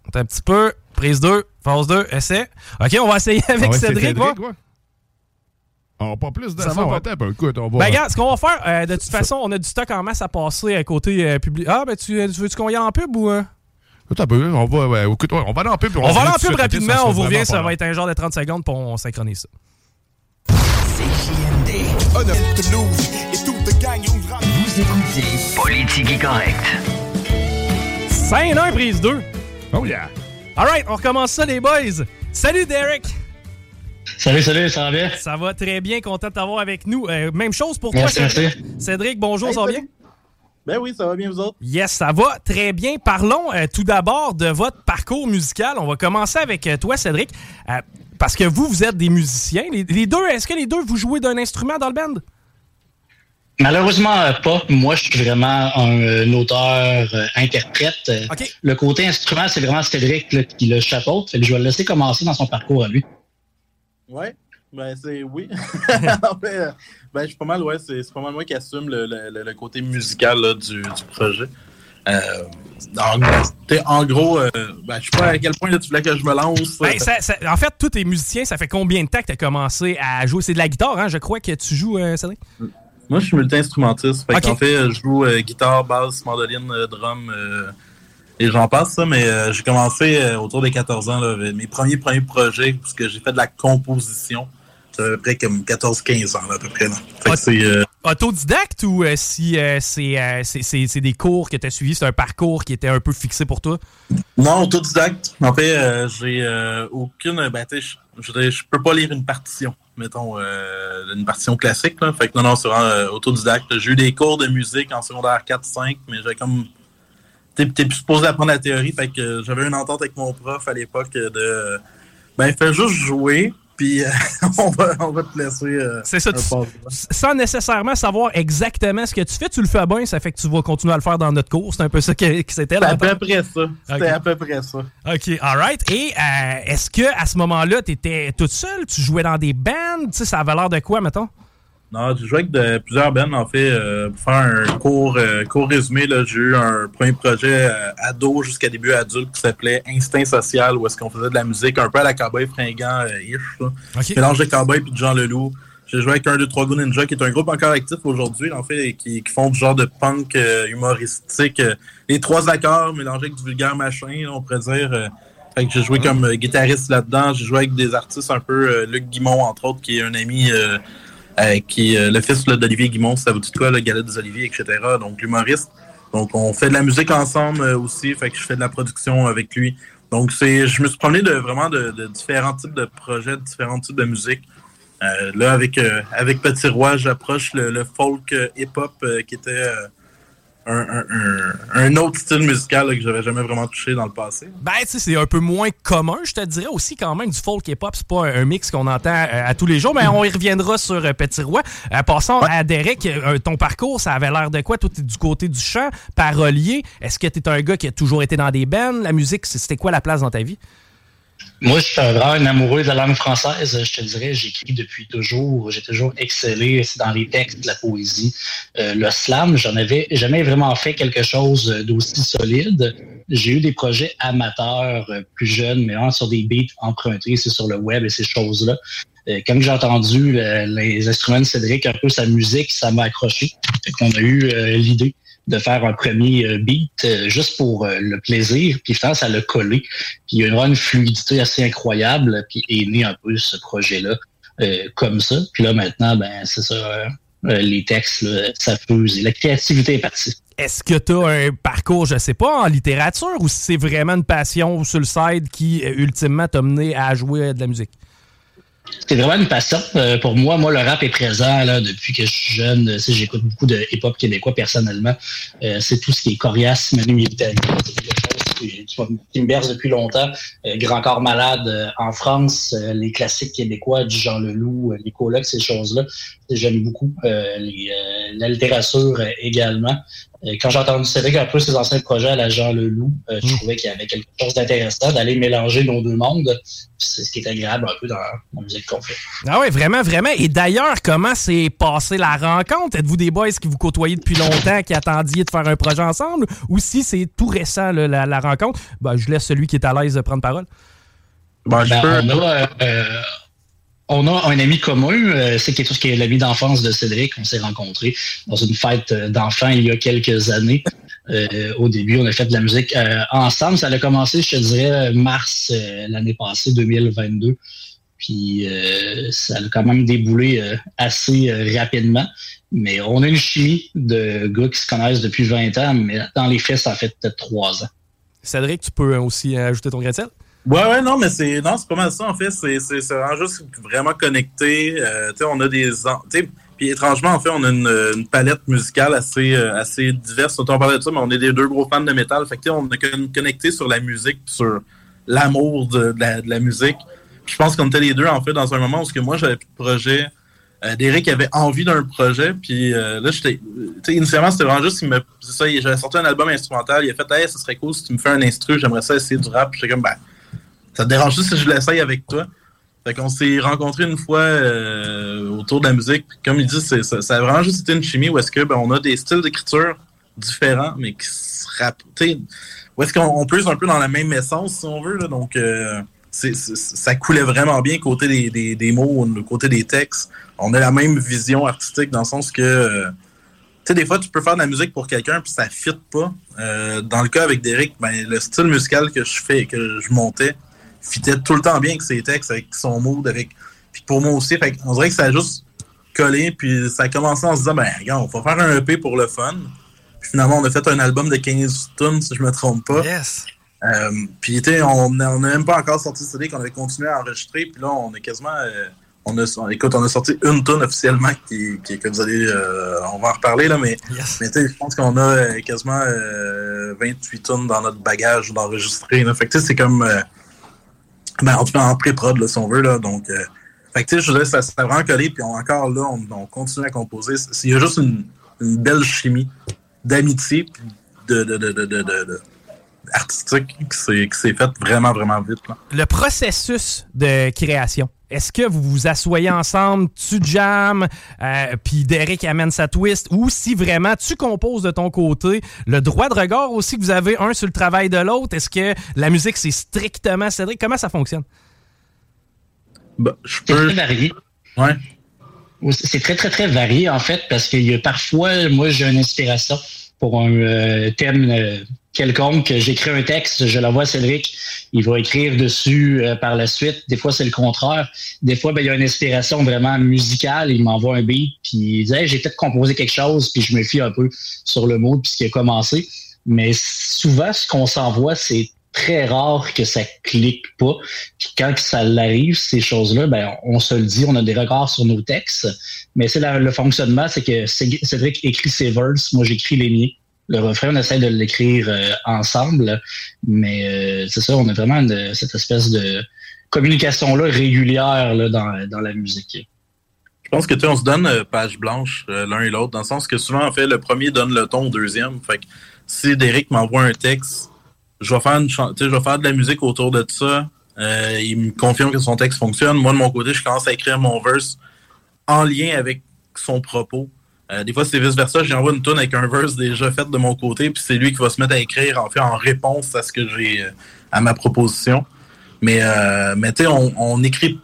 Attends un petit peu. Prise 2, phase 2, essai. OK, on va essayer avec Cédric. ouais. On n'a pas plus de Ça va pas. Attends un peu. Écoute, on va... Ben, regarde, ce qu'on va faire, euh, de toute façon, on a du stock en masse à passer à côté euh, public. Ah, ben, tu, tu veux-tu qu'on y aille en pub ou. euh? Attends un peu. On va, ouais, écoute, ouais, on va aller en pub. On, va aller en pub rapidement, Ça on vous revient, ça va être un genre de 30 secondes, puis on synchronise ça. Vous écoutez Politique Correct. Scène 1, prise 2. Oh yeah. Alright, on recommence ça, les boys. Salut, Derek. Salut, salut, ça va bien? Ça va très bien, content de t'avoir avec nous. Euh, même chose pour toi, Merci, Cédric. merci. Cédric, bonjour, ça va bien? Ben oui, ça va bien, vous autres? Yes, ça va très bien. Parlons euh, tout d'abord de votre parcours musical. On va commencer avec euh, toi, Cédric. Euh, parce que vous, vous êtes des musiciens. Les, les deux, est-ce que les deux, vous jouez d'un instrument dans le band? Malheureusement pas. Moi, je suis vraiment un, euh, auteur euh, interprète. Euh, Le côté instrument, c'est vraiment Cédric là, qui le chapeaute. Je vais le laisser commencer dans son parcours à lui. Ouais, ben c'est oui. en fait, euh, ben, je suis pas mal, ouais, c'est pas mal moi qui assume le, le- le- côté musical là, du, du projet. Euh, en, en gros, euh, ben, je sais pas à quel point tu voulais que je me lance. Ben, en fait, tous tes musiciens, ça fait combien de temps que tu as commencé à jouer? C'est de la guitare, hein? Je crois que tu joues, euh, Cédric? Moi, je suis multi-instrumentiste. En fait, je joue guitare, basse, mandoline, drum et j'en passe, ça. Mais j'ai commencé autour des 14 ans, là, mes premiers, premiers projets, parce que j'ai fait de la composition à peu près comme 14-15 ans, à peu près. Euh, autodidacte ou euh, si euh, c'est des cours que tu as suivis, c'est un parcours qui était un peu fixé pour toi? Non, autodidacte. En fait, j'ai aucune. Ben, je, peux pas lire une partition, mettons, une partition classique. Là. Fait que non, non, c'est vraiment autodidacte. J'ai eu des cours de musique en secondaire 4-5, mais j'avais comme. T'es plus supposé apprendre la théorie, fait que j'avais une entente avec mon prof à l'époque de. Ben, fais juste jouer, puis euh, on, va, on, va, te laisser. Euh, c'est ça. sans nécessairement savoir exactement ce que tu fais, tu le fais bien, ça fait que tu vas continuer à le faire dans notre cours. C'est un peu ça que, c'était. à peu près ça. C'était à peu près ça. OK, alright. Et euh, est-ce que à ce moment-là, tu étais toute seule? Tu jouais dans des bands? Tu sais, ça avait l'air de quoi, mettons? Non, j'ai joué avec de, plusieurs bands, en fait. Euh, pour faire un court, euh, court résumé, j'ai eu un premier projet euh, ado jusqu'à début adulte qui s'appelait Instinct Social, où est-ce qu'on faisait de la musique un peu à la cowboy fringant-ish. Mélange de cowboy et de Jean Leloup. J'ai joué avec un 2 3 Go Ninja, qui est un groupe encore actif aujourd'hui, en fait, qui, qui, font du genre de punk humoristique. les trois accords mélangés avec du vulgaire machin, on pourrait dire. fait que j'ai joué comme guitariste là-dedans. J'ai joué avec des artistes un peu, Luc Guimont, entre autres, qui est un ami euh, qui est euh, le fils d'Olivier Guimont, ça vous dit quoi, le Galette des Oliviers, etc. Donc, l'humoriste. Donc, on fait de la musique ensemble euh, aussi, fait que je fais de la production avec lui. Donc, c'est, je me suis promené de vraiment de, différents types de projets, de différents types de musique. là, avec, avec Petit Roi, j'approche le, le folk hip-hop qui était un, autre style musical que j'avais jamais vraiment touché dans le passé. Ben, tu sais, c'est un peu moins commun, je te dirais aussi quand même du folk hip-hop. C'est pas un, mix qu'on entend euh, à tous les jours, mais on y reviendra sur euh, Petit Roi. Euh, passons à Derek, ton parcours, ça avait l'air de quoi? Toi, t'es du côté du chant, parolier. Est-ce que t'es un gars qui a toujours été dans des bands? La musique, c'était quoi la place dans ta vie? Moi, je suis vraiment un amoureux de la langue française. Je te dirais, j'écris depuis toujours. J'ai toujours excellé dans les textes, la poésie. Euh, le slam, j'en avais jamais vraiment fait quelque chose d'aussi solide. J'ai eu des projets amateurs euh, plus jeunes, mais vraiment sur des beats empruntés, c'est sur le web et ces choses-là. Euh, comme j'ai entendu les instruments de Cédric, un peu sa musique, ça m'a accroché. On a eu l'idée de faire un premier euh, beat euh, juste pour euh, le plaisir. Puis finalement, ça l'a collé. Puis il y a une fluidité assez incroyable. Puis est né un peu ce projet-là comme ça. Puis là, maintenant, ben c'est ça. les textes, ça fuse. La créativité est partie. Est-ce que tu as un parcours, je sais pas, en littérature ou si c'est vraiment une passion sur le side qui, ultimement, t'a mené à jouer de la musique? C'est vraiment une passion euh, pour moi. Moi, le rap est présent là, depuis que je suis jeune. J'écoute beaucoup de hip-hop québécois personnellement. Euh, c'est tout ce qui est coriace, Manu Militaire. Qui, me berce depuis longtemps. Euh, Grand Corps Malade en France, les classiques québécois du Jean Leloup, les colocs, ces choses-là. J'aime beaucoup. la littérature également. Euh, quand j'ai entendu Cédric un peu ses anciens projets à la Jean Leloup, euh, je mm. trouvais qu'il y avait quelque chose d'intéressant d'aller mélanger nos deux mondes. C'est ce qui est agréable un peu dans la musique qu'on fait. Ah oui, vraiment, vraiment. Et d'ailleurs, comment s'est passée la rencontre? Êtes-vous des boys qui vous côtoyez depuis longtemps, qui attendiez de faire un projet ensemble? Ou si c'est tout récent, la, rencontre? Ben, je laisse celui qui est à l'aise de prendre parole. Ben, je ben, on a un ami commun, euh, c'est quelque chose qui est l'ami d'enfance de Cédric. On s'est rencontrés dans une fête d'enfants il y a quelques années. Euh, au début, on a fait de la musique euh, ensemble. Ça a commencé, je te dirais, mars l'année passée, 2022. Puis ça a quand même déboulé assez rapidement. Mais on a une chimie de gars qui se connaissent depuis 20 ans, mais dans les faits, ça fait peut-être trois ans. Cédric, tu peux aussi ajouter ton grain Ouais, ouais, non, mais c'est non, c'est pas mal ça en fait. C'est c'est vraiment juste vraiment connecté. Euh, tu sais, on a des, tu puis étrangement en fait, on a une, palette musicale assez euh, assez diverse. On parlait de ça, mais on est des deux gros fans de métal. Fait que on est connecté sur la musique, sur l'amour de, la, musique. je pense qu'on était les deux en fait dans un moment où que moi j'avais plus de projet. Euh, Derek avait envie d'un projet, puis euh, là, j'étais. Initialement, c'était vraiment juste, j'avais sorti un album instrumental, il a fait, hey, ça serait cool si tu me fais un instru, j'aimerais ça essayer du rap. J'étais comme, ben, ça te dérange juste si je l'essaye avec toi? Fait qu'on s'est rencontrés une fois euh, autour de la musique. comme il dit, ça, a vraiment juste été une chimie où est-ce que ben, on a des styles d'écriture différents, mais qui se rappellent. Où est-ce qu'on on pèse un peu dans la même essence, si on veut. Donc, euh, ça coulait vraiment bien côté des, mots, côté des textes. On a la même vision artistique dans le sens que, euh, tu sais, des fois, tu peux faire de la musique pour quelqu'un puis ça fit pas. Dans le cas avec Derek, ben, le style musical que je fais, que je montais, fitait tout le temps bien avec ses textes, avec son mood, avec. Puis pour moi aussi, fait, on dirait que ça a juste collé, puis ça a commencé en se disant, ben, regarde, on va faire un EP pour le fun. Puis finalement, on a fait un album de 15 tunes, si je me trompe pas. Yes. Euh, puis, on n'a même pas encore sorti ce CD qu'on avait continué à enregistrer. Puis là, on est quasiment. euh, on a, on- écoute, on a sorti une tune officiellement qui, qui- que vous allez. euh, on va en reparler, là, mais, mais tu sais, je pense qu'on a quasiment euh, 28 tonnes dans notre bagage d'enregistrer. Fait que tu sais, c'est comme. euh, ben, en tout cas, en pré-prod, si on veut. Là, donc, euh, fait que je veux dire, ça s'est vraiment collé. Puis on- encore là, on, on continue à composer. Il y a juste une, une belle chimie d'amitié, de, de, de, de, artistique qui s'est qui s'est faite vraiment, vraiment vite. Là. Le processus de création. Est-ce que vous vous asseyez ensemble, tu jammes, euh, puis Derek amène sa twist, ou si vraiment tu composes de ton côté, le droit de regard aussi que vous avez un sur le travail de l'autre, est-ce que la musique c'est strictement Cédric? Comment ça fonctionne? je C'est très varié. Ouais. Oui, C'est très, très, très varié, en fait, parce qu'il y a parfois, moi, j'ai une inspiration pour un euh, thème euh, quelconque. J'écris un texte, je l'envoie à Cédric, il va écrire dessus euh, par la suite. Des fois, c'est le contraire. Des fois, ben, il y a une inspiration vraiment musicale, il m'envoie un beat, puis il dit j'ai peut-être composé quelque chose, puis je me fie un peu sur le mot, puis ce qui a commencé. Mais souvent, ce qu'on s'envoie, c'est très rare que ça clique pas. Puis quand ça l'arrive, ces choses-là, ben, on se le dit, on a des regards sur nos textes. Mais c'est le fonctionnement, c'est que Cé- Cédric écrit ses verses, moi j'écris les miens. Le refrain, on essaie de l'écrire euh, ensemble. Mais euh, c'est ça, on a vraiment une- cette espèce de communication-là régulière dans, dans la musique. Je pense que tu on se donne euh, page blanche l'un et l'autre, dans le sens que souvent, en fait, le premier donne le ton au deuxième. Fait que si Derek m'envoie un texte, je vais faire je vais faire de la musique autour de ça. Euh, il me confirme que son texte fonctionne. Moi, de mon côté, je commence à écrire mon verse en lien avec son propos. Euh, des fois, c'est vice-versa. J'envoie une tune avec un verse déjà fait de mon côté, puis c'est lui qui va se mettre à écrire en fait en réponse à ce que j'ai euh, à ma proposition. Mais, mais tu sais, on n'écrit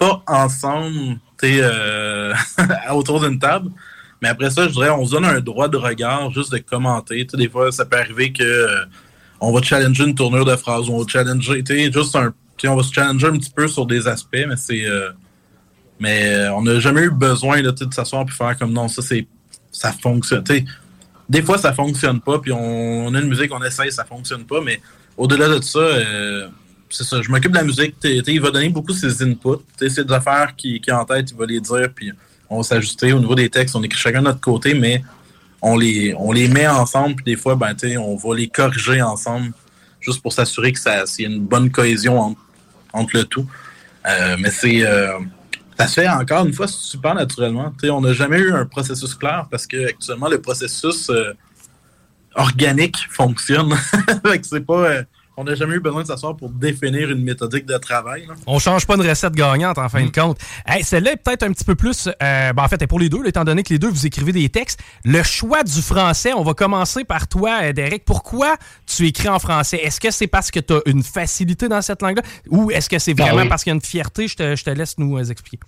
pas ensemble autour d'une table. Mais après ça, je dirais, on se donne un droit de regard, juste de commenter. Tu sais, des fois, ça peut arriver que on va challenger une tournure de phrase, on va challenger, juste un, on va se challenger un petit peu sur des aspects, mais c'est, euh, mais euh, on n'a jamais eu besoin de s'asseoir et faire comme non, ça c'est, ça fonctionne. Des fois, ça fonctionne pas, puis on, a une musique, on essaye, ça fonctionne pas, mais au-delà de ça, euh, c'est ça, je m'occupe de la musique. tu sais, il va donner beaucoup ses inputs, sais, ses affaires qui a en tête, il va les dire, puis on va s'ajuster. Au niveau des textes, on écrit chacun de notre côté, mais on les, met ensemble, puis des fois, ben, on va les corriger ensemble, juste pour s'assurer que ça, y a une bonne cohésion entre, le tout. Euh, mais c'est, euh, ça se fait encore une fois super naturellement. On n'a jamais eu un processus clair parce que actuellement le processus euh, organique fonctionne. C'est pas, on n'a jamais eu besoin de s'asseoir pour définir une méthodique de travail. là. On change pas une recette gagnante en fin de compte. Hey, Celle-là est peut-être un petit peu plus. euh, ben, en fait, elle est pour les deux, là, étant donné que les deux, vous écrivez des textes. Le choix du français, on va commencer par toi, euh, Derek. Pourquoi tu écris en français? Est-ce que c'est parce que tu as une facilité dans cette langue-là? Ou est-ce que c'est Ben vraiment oui. parce qu'il y a une fierté? Je te, je te laisse nous euh, expliquer.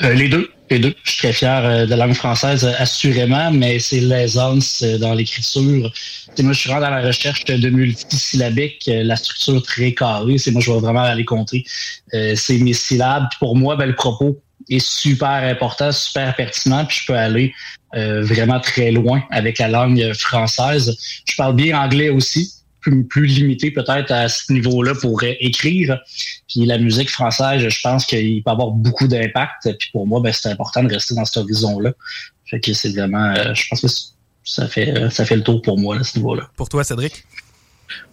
Euh, les deux, les deux. Je suis très fier euh, de la langue française, euh, assurément, mais c'est l'aisance euh, dans l'écriture. Moi, je suis vraiment dans la recherche de multisyllabique, la structure très carrée. C'est moi, je vais vraiment aller compter. Euh, c'est mes syllabes. Pour moi, ben, le propos est super important, super pertinent, puis je peux aller euh, vraiment très loin avec la langue française. Je parle bien anglais aussi, plus, plus limité peut-être à ce niveau-là pour écrire. Puis la musique française, je pense qu'il peut avoir beaucoup d'impact. Puis pour moi, ben, c'est important de rester dans cet horizon-là. Fait que c'est vraiment, euh, je pense que ça fait, euh, ça fait le tour pour moi, à ce niveau-là. Pour toi, Cédric?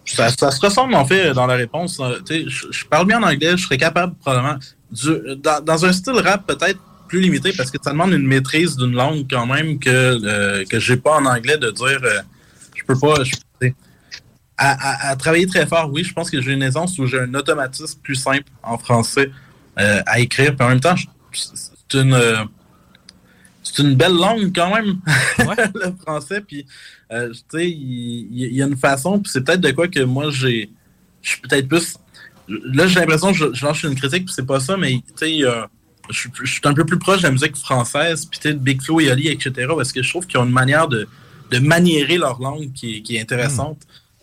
Ça, ça se ressemble en fait dans la réponse. Euh, tu sais, Je, je parle bien en anglais, je serais capable probablement. du- dans, dans un style rap peut-être plus limité parce que ça demande une maîtrise d'une langue quand même que euh, que j'ai pas en anglais de dire euh, je peux pas. je- tu sais, à, à- à travailler très fort, oui, je pense que j'ai une aisance où j'ai un automatisme plus simple en français euh, à écrire. Puis en même temps, c'est une euh, c'est une belle langue quand même, le français. Puis Euh, tu sais, il, y a une façon, puis c'est peut-être de quoi que moi j'ai. Je suis peut-être plus. Là, j'ai l'impression que je, je lance une critique, puis c'est pas ça, mais tu sais, euh, je, suis- je suis un peu plus proche de la musique française, puis tu sais, Big Flo et Ali, etc. Parce que je trouve qu'ils ont une manière de, de maniérer leur langue qui, est- qui est intéressante,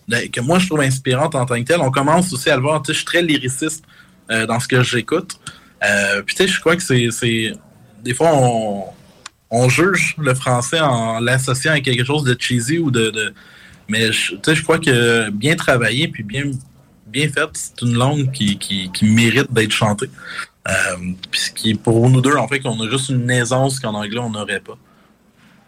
que moi je trouve inspirante en tant que telle. On commence aussi à le voir, tu sais, je suis très lyriciste euh, dans ce que j'écoute. Euh, puis tu sais, je crois que c'est. Des fois, on, on juge le français en l'associant à quelque chose de cheesy ou de. de- mais tu sais, je crois que bien travaillé puis bien, bien fait, c'est une langue qui, qui, qui mérite d'être chantée. Euh, puis ce qui, pour nous deux, en fait, qu'on a juste une aisance qu'en anglais, on n'aurait pas.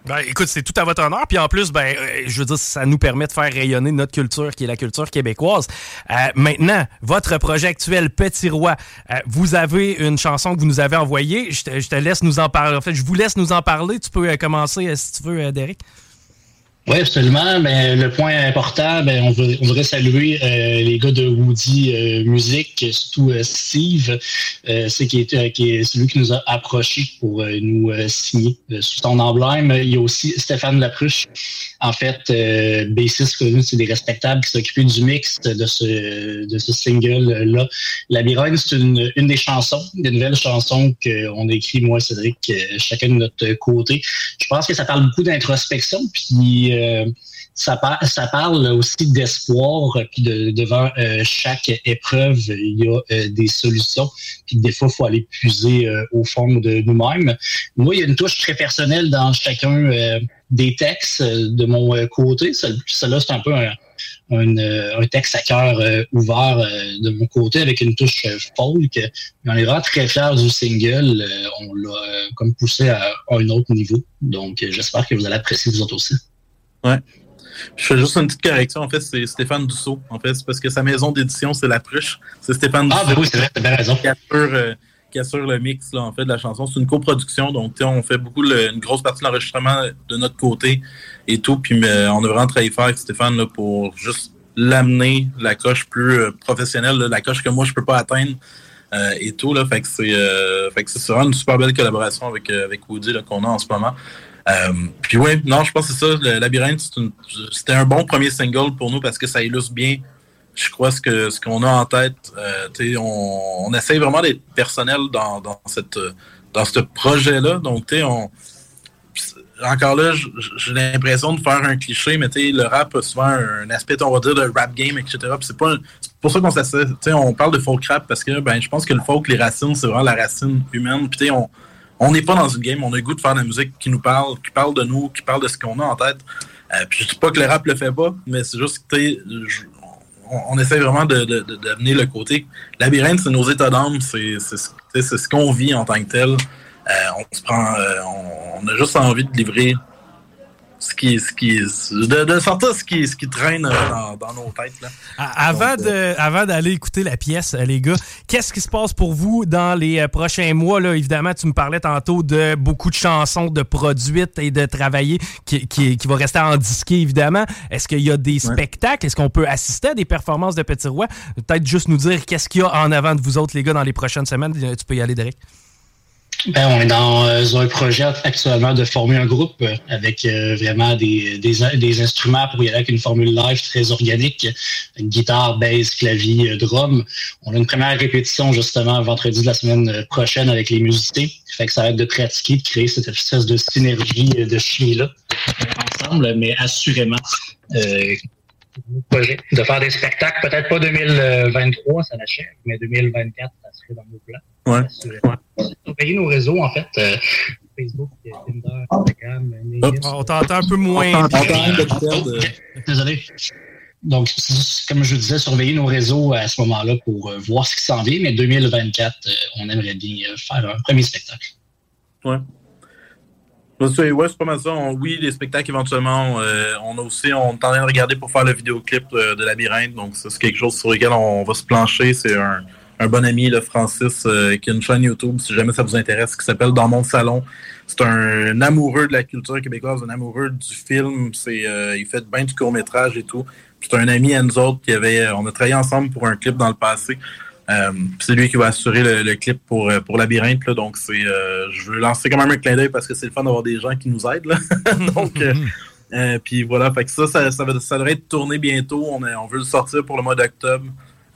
Ben, écoute, c'est tout à votre honneur. Puis en plus, ben, euh, je veux dire, ça nous permet de faire rayonner notre culture, qui est la culture québécoise. Euh, maintenant, votre projet actuel, Petit Roi, euh, vous avez une chanson que vous nous avez envoyée. Je te, je te laisse nous en parler. En fait, je vous laisse nous en parler. Tu peux euh, commencer euh, si tu veux, Derek. Oui, absolument. Mais le point important, ben, on, voudrait saluer euh, les gars de Woody euh, Music, surtout euh, Steve, c'est qui celui qui nous a approchés pour nous signer sous son emblème. Il y a aussi Stéphane Lapruche, en fait, euh, bassiste connu, c'est des respectables qui s'occupait du mix de ce, de ce single-là. Labyrinthe, c'est une, des chansons, des nouvelles chansons qu'on écrit, moi, Cédric, euh, chacun de notre côté. Je pense que ça parle beaucoup d'introspection, puis euh, ça, par- ça parle aussi d'espoir, puis de, devant euh, chaque épreuve, il y a euh, des solutions, puis des fois, il faut aller puiser euh, au fond de nous-mêmes. Moi, il y a une touche très personnelle dans chacun euh, des textes euh, de mon euh, côté. Celle-là, c'est un peu un, euh, texte à cœur euh, ouvert euh, de mon côté avec une touche euh, folk. On est vraiment très fiers du single. Euh, on l'a euh, comme poussé à, à un autre niveau. Donc, euh, j'espère que vous allez apprécier vous autres aussi. Ouais. Je fais juste une petite correction. En fait, c'est Stéphane Dussault. En fait, c'est parce que sa maison d'édition, c'est La Pruche. C'est Stéphane Ah, Dussault. ben oui, c'est vrai, t'as bien raison. Qui assure, euh, qui assure le mix, là, en fait, de la chanson. C'est une coproduction. Donc, on fait beaucoup, le- une grosse partie de l'enregistrement de notre côté et tout. Puis, mais, on a vraiment travaillé fort avec Stéphane, là, pour juste l'amener la coche plus euh, professionnelle, là, la coche que moi, je peux pas atteindre. euh, et tout là fait que c'est euh, vraiment une super belle collaboration avec euh, avec Woody qu'on a en ce moment euh, puis oui, non, je pense que c'est ça. Le labyrinthe, c'était un bon premier single pour nous parce que ça illustre bien, je crois, ce que ce qu'on a en tête. Euh, on, on essaye vraiment d'être personnel dans, dans cette dans ce projet-là. Donc, tu sais, on encore là, j'ai l'impression de faire un cliché, mais tu le rap a souvent un aspect, on va dire, de rap game, etc. C'est pour ça qu'on sais, on parle de folk rap parce que ben, je pense que le folk, les racines, c'est vraiment la racine humaine. Puis on on n'est pas dans une game, on a le goût de faire de la musique qui nous parle, qui parle de nous, qui parle de ce qu'on a en tête. Euh, puis je dis pas que le rap le fait pas, mais c'est juste que on, on essaie vraiment de, de, de, d'amener le côté. Labyrinthe, c'est nos états d'âme, c'est ce- qu'on vit en tant que tel. Euh, on se prend, euh, on a juste envie de livrer ce qui, ce qui, de, de sortir ce qui, ce qui traîne euh, dans, dans nos têtes là. À- Avant de, avant d'aller écouter la pièce, euh, les gars, qu'est-ce qui se passe pour vous dans les euh, prochains mois là? Évidemment, tu me parlais tantôt de beaucoup de chansons de produites et de travailler qui, qui, qui va rester en disquer évidemment. Est-ce qu'il y a des spectacles? Est-ce qu'on peut assister à des performances de Petit Roi? Peut-être juste nous dire qu'est-ce qu'il y a en avant de vous autres, les gars, dans les prochaines semaines. Euh, Tu peux y aller, Derek. Ben, on est dans euh, un projet actuellement de former un groupe euh, avec euh, vraiment des, des, des instruments pour y aller avec une formule live très organique, une guitare, basse, clavier, drum. On a une première répétition justement vendredi de la semaine prochaine avec les musiciens. Fait que ça va être de pratiquer, de créer cette espèce de synergie, de chimie-là ensemble, mais assurément euh, projet de faire des spectacles, peut-être pas 2023, ça l'achève, mais 2024, ça serait dans nos plans. Ouais. Surveiller nos réseaux, en fait. euh, Facebook, euh, Tinder, Instagram, LinkedIn. On t'entend un peu moins. On de perdre. Désolé. Donc, comme je disais, surveiller nos réseaux à ce moment-là pour euh, voir ce qui s'en vient. Mais 2024, euh, on aimerait bien euh, faire un premier spectacle. Ouais. Ouais, c'est pas mal ça. On- oui, les spectacles éventuellement. euh, on a aussi, on est en train de regarder pour faire le vidéoclip euh, de Labyrinthe. Donc, ça, c'est quelque chose sur lequel on va se plancher. C'est un, un bon ami, le Francis, euh, qui a une chaîne YouTube, si jamais ça vous intéresse, qui s'appelle Dans mon salon. C'est un, amoureux de la culture québécoise, un amoureux du film. C'est, euh, il fait bien du court métrage et tout. C'est un ami à nous autres qui avait, on a travaillé ensemble pour un clip dans le passé. Euh, c'est lui qui va assurer le, le clip pour, euh, pour Labyrinthe. Là, donc, c'est, euh, je veux lancer quand même un clin d'œil parce que c'est le fun d'avoir des gens qui nous aident. Là. donc, euh, Euh, puis voilà, fait que ça, ça, ça, va- ça devrait être tourné bientôt. On, on veut le sortir pour le mois d'octobre.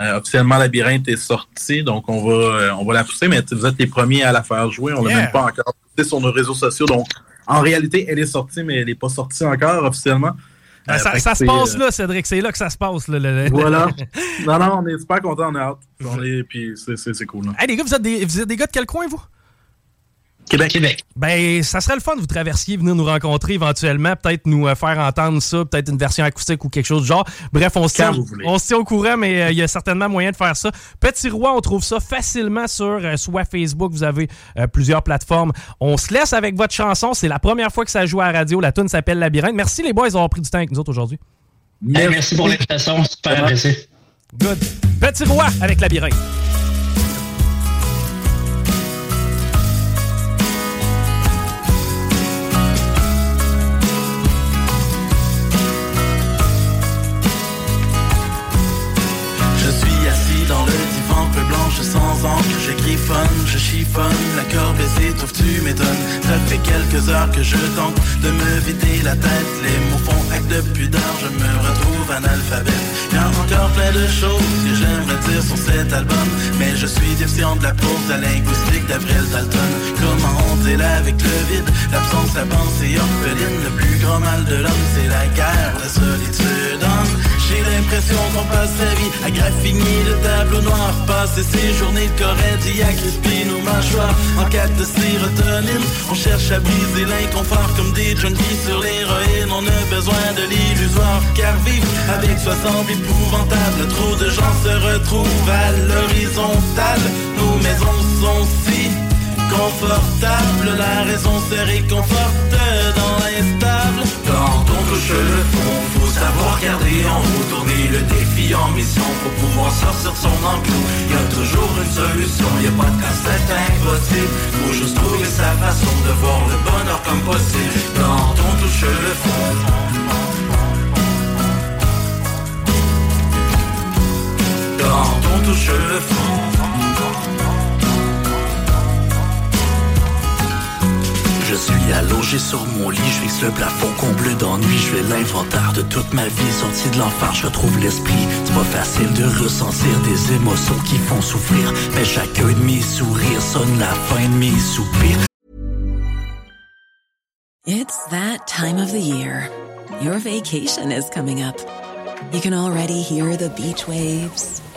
Euh, officiellement, Labyrinthe est sorti, donc on va, euh, on va la pousser, mais vous êtes les premiers à la faire jouer. On l'a Yeah. même pas encore poussée sur nos réseaux sociaux. Donc, en réalité, elle est sortie, mais elle n'est pas sortie encore officiellement. Ben, Euh, ça se passe là, Cédric. C'est là que ça se passe. là, le- le- Voilà. non, non, on est super contents, on est hâte. On est, puis c'est- cool. Hey, les gars, vous êtes, des, vous êtes des gars de quel coin, vous? Québec. Québec. Ben, ça serait le fun de vous traversiez, venir nous rencontrer éventuellement, peut-être nous euh, faire entendre ça, peut-être une version acoustique ou quelque chose du genre. Bref, on se tient, on se tient au courant, mais euh, il y a certainement moyen de faire ça. Petit Roi, on trouve ça facilement sur euh, soit Facebook, vous avez euh, plusieurs plateformes. On se laisse avec votre chanson, c'est la première fois que ça joue à la radio, la tune s'appelle Labyrinthe. Merci les boys d'avoir pris du temps avec nous autres aujourd'hui. Hey, merci pour l'invitation, super apprécié. Good. Petit Roi avec Labyrinthe. Blanche sans encre Je griffonne, je chiffonne, la corde s'étouffe, tu m'étonnes Ça fait quelques heures que je tente de me vider la tête Les mots font acte de pudeur, je me retrouve analphabète Y a encore plein de choses que j'aimerais dire sur cet album Mais je suis déficient de la pause la linguistique d'Avril Dalton. Comment on deal avec le vide, l'absence, la pensée orpheline Le plus grand mal de l'homme c'est la guerre, la solitude J'ai l'impression qu'on passe sa vie à graffiner le tableau noir Passer ses journées de Corédie à crisper nos mâchoires. En quête de sérotonine, on cherche à briser l'inconfort Comme des junkies sur l'héroïne, on a besoin de l'illusoire Car vivre avec soi semble Trop de gens se retrouvent à l'horizontale Nos maisons sont si confortables. La raison se réconforte dans l'instable. Quand on touche le fond, faut savoir garder en haut Tourner le défi en mission pour pouvoir sortir son enclos. Y a toujours une solution, y a pas de casse-tête impossible. Faut juste trouver sa façon de voir le bonheur comme possible. Quand on touche le fond Je suis allongé sur mon lit, je fixe le plafond comble d'ennui, je fais l'inventaire de toute ma vie, sorti de l'enfer, je retrouve l'esprit. C'est pas facile de ressentir des émotions qui font souffrir, mais chacun de mes sourires sonne la fin de mes soupirs. It's that time of the year. Your vacation is coming up. You can already hear the beach waves,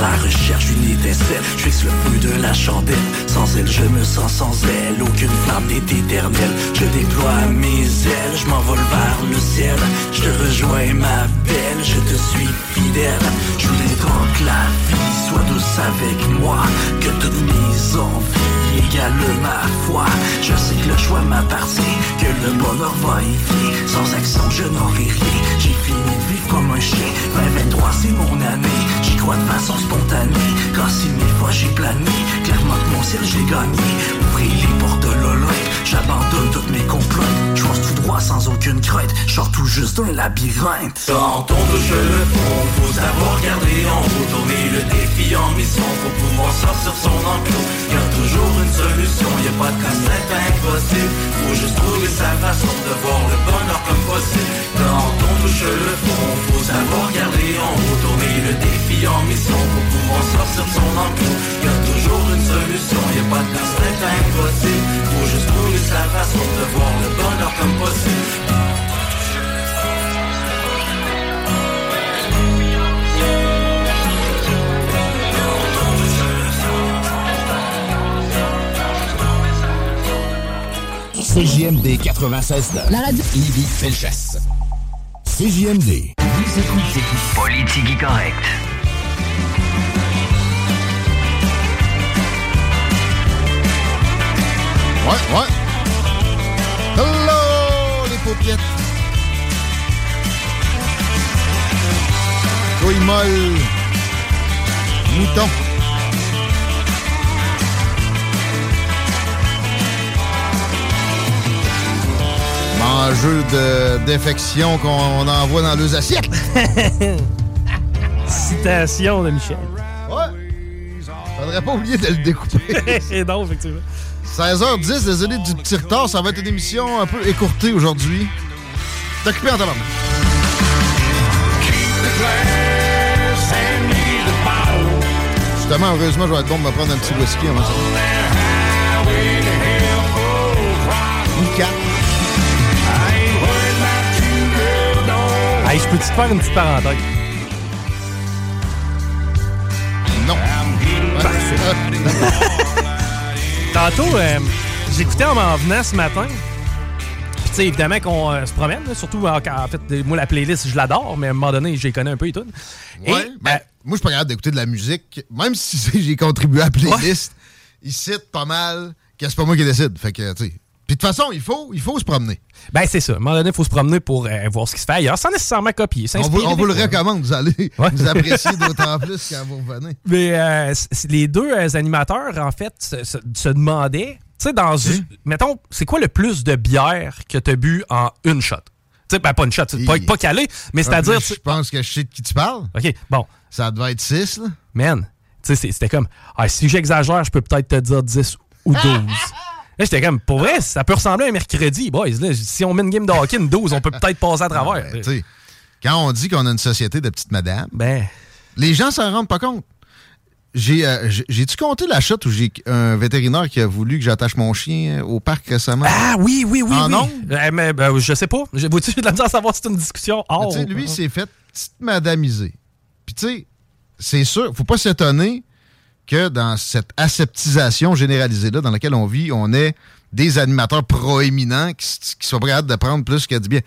La recherche d'une étincelle, je le feu de la chandelle. Sans elle, je me sens sans elle. Aucune flamme n'est éternelle. Je déploie mes ailes, je m'envole vers le ciel. Je te rejoins, ma belle, je te suis fidèle. Je voudrais donc que la vie soit douce avec moi. Que toutes mes envies égalent ma foi. Je sais que le choix m'appartient, que le bonheur va venir. Sans action, je n'aurai rien. J'ai fini de vivre comme un chien. 2023, c'est mon année. J'y crois de façon spontanée. Quand si mille fois j'ai plané, clairement que mon ciel j'ai gagné. Ouvrez les portes de l'Olympe, j'abandonne toutes mes complots. Tout droit sans aucune crainte. Sors tout juste d'un labyrinthe. Quand on touche le fond, faut savoir garder en haut. Le défi en mission, faut pouvoir sortir son enclos. Y a toujours une solution, y a pas de casse-tête impossible. Faut juste trouver sa façon de voir le bonheur comme possible. Quand on touche le fond, faut savoir garder en haut. Le défi en mission, faut pouvoir sortir son enclos. Y a toujours une solution, y a pas de casse-tête impossible la face pour te voir le bonheur comme possible. CJMD 96.9. La radio. Lévis Felchesse. CJMD. Vous écoutez. Politique correcte. Ouais, ouais. Paupiètes. Couille molle. Mouton. Mangeux de défection qu'on envoie dans deux assiettes. Citation de Michel. Ouais. Faudrait pas oublier de le découper. C'est donc, effectivement. 16h10, désolé du petit retard, ça va être une émission un peu écourtée aujourd'hui. T'es occupé en tabarnak. Justement, heureusement, je vais être bon de me prendre un petit whisky avant ça. Ou quatre. Hey, je peux-tu te faire une petite parenthèse? Non. Tantôt, euh, j'écoutais en m'en venant ce matin. Puis, tu sais, évidemment qu'on euh, se promène, là, surtout en, en fait, euh, moi, la playlist, je l'adore, mais à un moment donné, j'ai connais un peu et tout. Et, Ouais, ben, moi, je suis pas capable d'écouter de la musique, même si j'ai contribué à la playlist. Ils citent pas mal que c'est pas moi qui décide. Fait que, tu sais. Puis de toute façon, il faut, il faut se promener. Ben, c'est ça. À un moment donné, il faut se promener pour euh, voir ce qui se fait ailleurs, sans nécessairement copier. On vous, on vous le recommande. Vous allez vous apprécier d'autant plus quand vous revenez. Mais euh, les deux euh, animateurs, en fait, se, se- se demandaient, tu sais, dans une. Mettons, c'est quoi le plus de bière que tu as bu en une shot? Tu sais, ben, pas une shot, pas, pas calé, mais c'est-à-dire. Ah, Je pense que je sais de qui tu parles. OK, bon. Ça devait être 6, là. Man, tu sais, c'était comme, ah, si j'exagère, je peux peut-être te dire 10 ou 12. Là, j'étais comme, pour vrai, ça peut ressembler à un mercredi, boys. Là, si on met une game de hockey, une 12, on peut peut-être passer à travers. Quand on dit qu'on a une société de petites madames, ben, les gens s'en rendent pas compte. J'ai, euh, j'ai- J'ai-tu compté la shot où j'ai un vétérinaire qui a voulu que j'attache mon chien au parc récemment? Ah oui, oui, oui, En oui. ondes? Euh, mais, ben, je sais pas. J'ai de la misère à savoir si c'est une discussion. Oh, lui, il s'est fait petite madamiser. Puis tu sais, c'est sûr, faut pas s'étonner que dans cette aseptisation généralisée-là dans laquelle on vit, on ait des animateurs proéminents qui, s- qui soient prêts de prendre plus que du bien.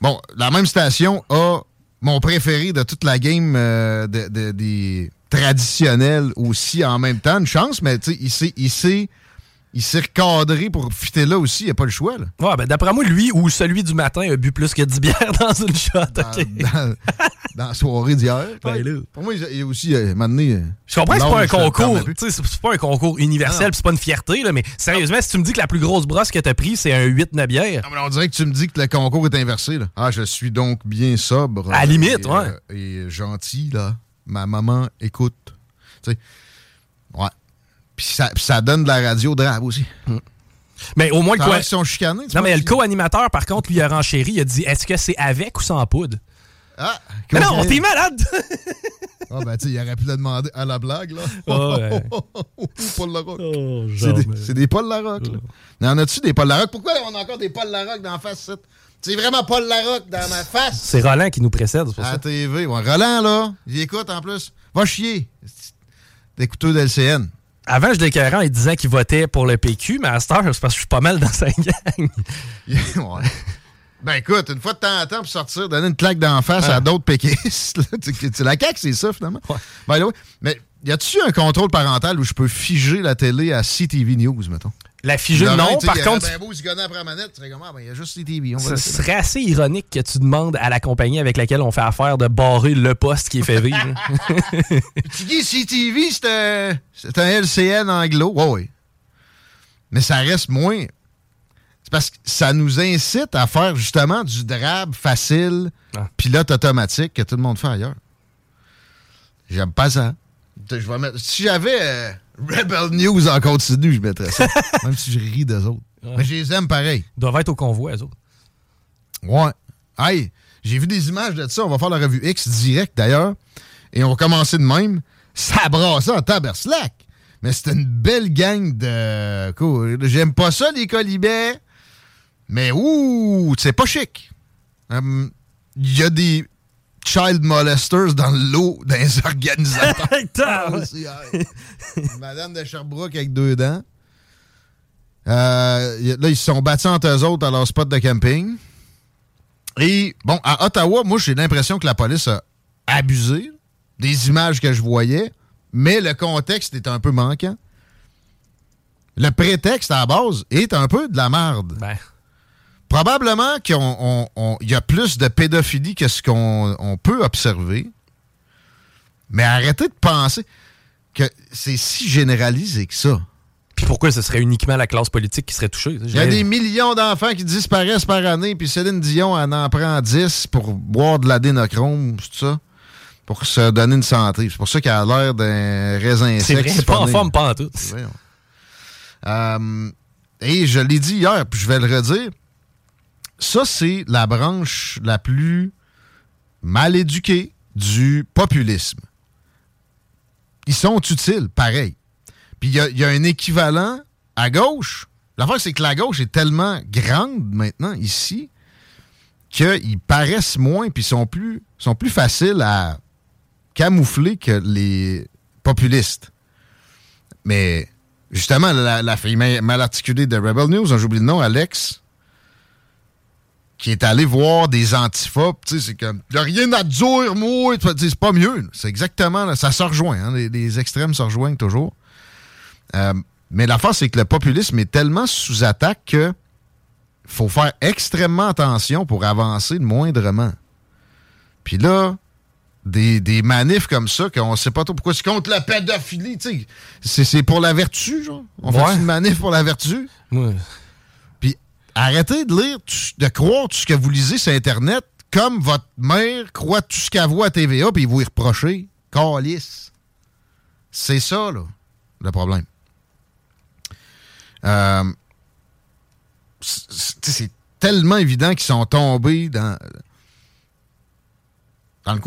Bon, la même station a mon préféré de toute la game euh, de- de- des traditionnels aussi en même temps. Une chance, mais il s'est- il s'est il s'est recadré pour fitter là aussi. Il n'y a pas le choix. Là. Ouais, ben, d'après moi, lui ou celui du matin a bu plus que 10 bières dans une shot. Dans, dans la soirée d'hier. Ben là. Pour moi, il y a aussi, euh, donné, euh, Je comprends que c'est pas un concours, c'est pas un concours universel, c'est pas une fierté, là, mais sérieusement, si tu me dis que la plus grosse brosse que t'as pris, c'est un 8-9 bières. Non, mais on dirait que tu me dis que le concours est inversé. Là. Ah, je suis donc bien sobre. À la limite, et, ouais. euh, et gentil, là. Ma maman écoute. Tu sais. Puis ça, ça donne de la radio drabe aussi. Mais au moins, le sont chicanés. Non, mais le co-animateur, par contre, lui, il a renchéri, il a dit est-ce que c'est avec ou sans poudre? Ah, Mais non, comment- t'es malade Ah, ben, tu sais, il aurait pu le demander à la blague, là. Ouais. Paul Larocque. Oh, c'est des, Paul Larocque, là. Mais en as-tu des Paul Larocque? Pourquoi on a encore des Paul Larocque dans la face? C'est vraiment Paul Larocque dans ma face. C'est Roland qui nous précède, c'est pour À ça. TV. Ouais, Roland, là, il écoute en plus. Va chier. D'écouteur d'LCN. Avant, je l'écœurais en disant qu'il votait pour le PQ, mais à cette heure, c'est parce que je suis pas mal dans sa gang. ouais. Ben écoute, une fois de temps en temps, pour sortir, donner une claque d'en face à d'autres péquistes. là, tu- tu- la CAQ, c'est ça, finalement. By the way. Mais y a-tu un contrôle parental où je peux figer la télé à CTV News, mettons? La figée, Laurent, non, par contre- Ben beau se gonner après la manette, tu serais comme, ah, ben, il y a juste. On Ce serait assez ironique que tu demandes à la compagnie avec laquelle on fait affaire de barrer le poste qui est fait vivre. Tu dis CTV, c'est un, un LCN anglo. Ouais, oui. Mais ça reste moins. C'est parce que ça nous incite à faire justement du drab facile, pilote automatique que tout le monde fait ailleurs. J'aime pas ça. Je vais mettre- si j'avais euh, Rebel News en continu, je mettrais ça. Même si je ris des autres. Mais je les aime pareil. Ils doivent être au convoi, eux autres. Ouais. Hey, j'ai vu des images de ça. On va faire la revue X direct d'ailleurs. Et on va commencer de même. Ça brasse en taberslac. Mais c'est une belle gang de. Cool. J'aime pas ça, les colibets. Mais ouh, c'est pas chic. Hum, Il y a des child molesters dans le lot des organisateurs. Madame de Sherbrooke avec deux dents. Euh, là, ils se sont battus entre eux autres à leur spot de camping. Et, bon, à Ottawa, moi, j'ai l'impression que la police a abusé des images que je voyais, mais le contexte est un peu manquant. Le prétexte à la base est un peu de la merde. Probablement qu'il y a plus de pédophilie que ce qu'on on peut observer. Mais arrêtez de penser que c'est si généralisé que ça. Puis pourquoi ce serait uniquement la classe politique qui serait touchée? Il y a des millions d'enfants qui disparaissent par année, puis Céline Dion elle en prend 10 pour boire de l'adénochrome, tout ça, pour se donner une santé. C'est pour ça qu'elle a l'air d'un raisin C'est sec. c'est pas en forme, pas en tout. Euh, et je l'ai dit hier, puis je vais le redire. Ça, c'est la branche la plus mal éduquée du populisme. Ils sont utiles, pareil. Puis il y a- un équivalent à gauche. L'affaire, c'est que la gauche est tellement grande maintenant ici qu'ils paraissent moins puis sont plus, sont plus faciles à camoufler que les populistes. Mais justement, la, la fille ma- mal articulée de Rebel News, dont j'oublie le nom, Alex, qui est allé voir des sais, c'est comme, y a rien à dire, moi, c'est pas mieux. C'est exactement, là, ça se rejoint, hein, les, les extrêmes se rejoignent toujours. Euh, mais l'affaire, c'est que le populisme est tellement sous attaque que faut faire extrêmement attention pour avancer le moindrement. Puis là, des, des manifs comme ça, qu'on sait pas trop pourquoi c'est contre la pédophilie, tu sais. C'est- pour la vertu, genre. On Ouais. fait une manif pour la vertu? Puis arrêtez de lire, de croire tout ce que vous lisez sur Internet comme votre mère croit tout ce qu'elle voit à TVA, puis vous y reprochez. Calice. C'est ça, là, le problème. Euh, c'est- tellement évident qu'ils sont tombés dans, dans le.